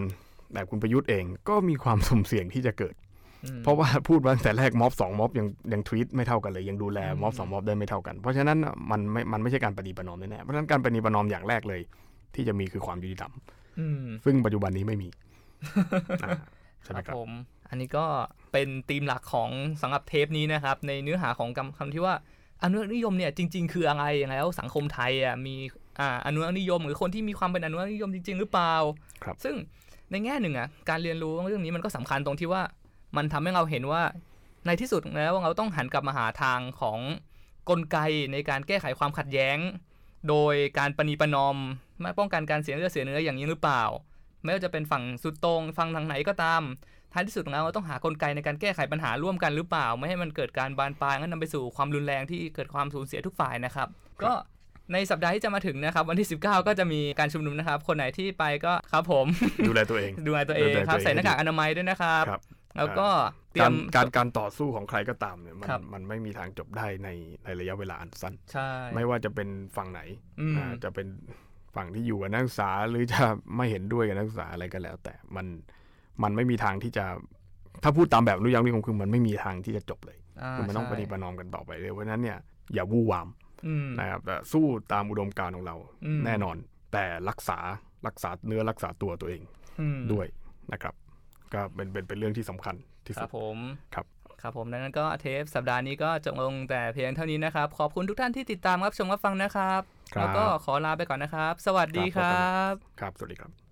แบบคุณประยุทธ์เองก็มีความสุ่มเสี่ยงที่จะเกิดอืม เพราะว่าพูดมาตั้งแต่แรกม็อบสองม็อบยังยังทวีตไม่เท่ากันเลย ยังดูแลอืมม็อบสองม็อบได้ไม่เท่ากัน เพราะฉะนั้นน่ะมันไม่มันไม่ใช่การประนีประนอมแน่ๆเพราะฉะนั้นการประนีประนอมอย่างแรกเลย ที่จะมีคือความยุติธรรมอืมซึ่งปัจจุบันนี้ไม่มีอ่าใช่ไหมคครัรับบผม อันนี้ก็เป็นธีมหลักของสำหรับเทปนี้นะครับ ในเนื้อหาของคำคำที่ว่าอนุรักษ์นิยมเนี่ยจริง ๆ คืออะไรแล้วสังคมไทยอะมีอ่าอนุรักษ์นิยม หรือคนที่มีความเป็นอนุรักษ์นิยมจริง ๆ หรือเปล่า ครับ ซึ่งในแง่หนึ่งอะการเรียนรู้เรื่องนี้มันก็สำคัญตรงที่ว่า มันทำให้เราเห็นว่าในที่สุดแล้วเราต้องหันกลับมาหาทางของกลไกในการแก้ไขความขัดแย้ง โดยการประนีประนอมไม่ป้องกันการเสียเลือดเสียเนื้ออย่างนี้หรือเปล่า ไม่ว่าจะเป็นฝั่งสุดตรงฝั่งทางไหนก็ตามท้ายที่สุดแล้วเราต้องหากลไกในการแก้ไขปัญหาร่วมกันหรือเปล่า ไม่ให้มันเกิดการบานปลายงั้นนำไปสู่ความรุนแรงที่เกิดความสูญเสียทุกฝ่ายนะครับ ก็ในสัปดาห์ที่จะมาถึงนะครับ วันที่ 19 ก็จะมีการชุมนุมนะครับ คนไหนที่ไปก็ครับผม ดูแลตัวเอง ดูแลตัวเองดูแลครับตัวเองใส่หน้ากากอนามัยด้วยนะครับครับ แล้วก็เตรีกายรมการการต่อสู้ของใครก็ตามเนี่ยมันครับมันไม่มีทางจบได้ในในระยะเวลาอันสั้นใช่ไม่ว่าจะเป็นฝั่งไหนอืมอ่าจะเป็นฝั่งที่อยู่กับนักศึกษาหรือจะไม่เห็นด้วยกับนักศึกษาอะไรก็แล้ว แต่มันมันไม่มีทางที่จะถ้าพูดตามแบบอนุรักษ์นิยมคือมันไม่มีทางที่จะจบเลยาคือมันต้องปใช่ฏิประนอมกันต่อไปเลยเพราะฉะนั้นเนี่ยอย่าวู่วามอืมนะครับแต่สู้ตามอุดมการณ์ของเราอืมแน่นอน แต่รักษารักษาเนื้อรักษาตัวตัวเองอืมด้วยนะครับ ก็เป็นเป็นเป็นเรื่องที่สำคัญที่คสุรัดบผมครับครับผมดังนั้นก็เทปสัปดาห์นี้ก็จบลงแต่เพียงเท่านี้นะครับ ขอบคุณทุกท่านที่ติดตามรับชมรับฟังนะครับครับแล้วก็ขอลาไปก่อนนะครับ สวัสดีคครัรับบครับ สวัสดีครับ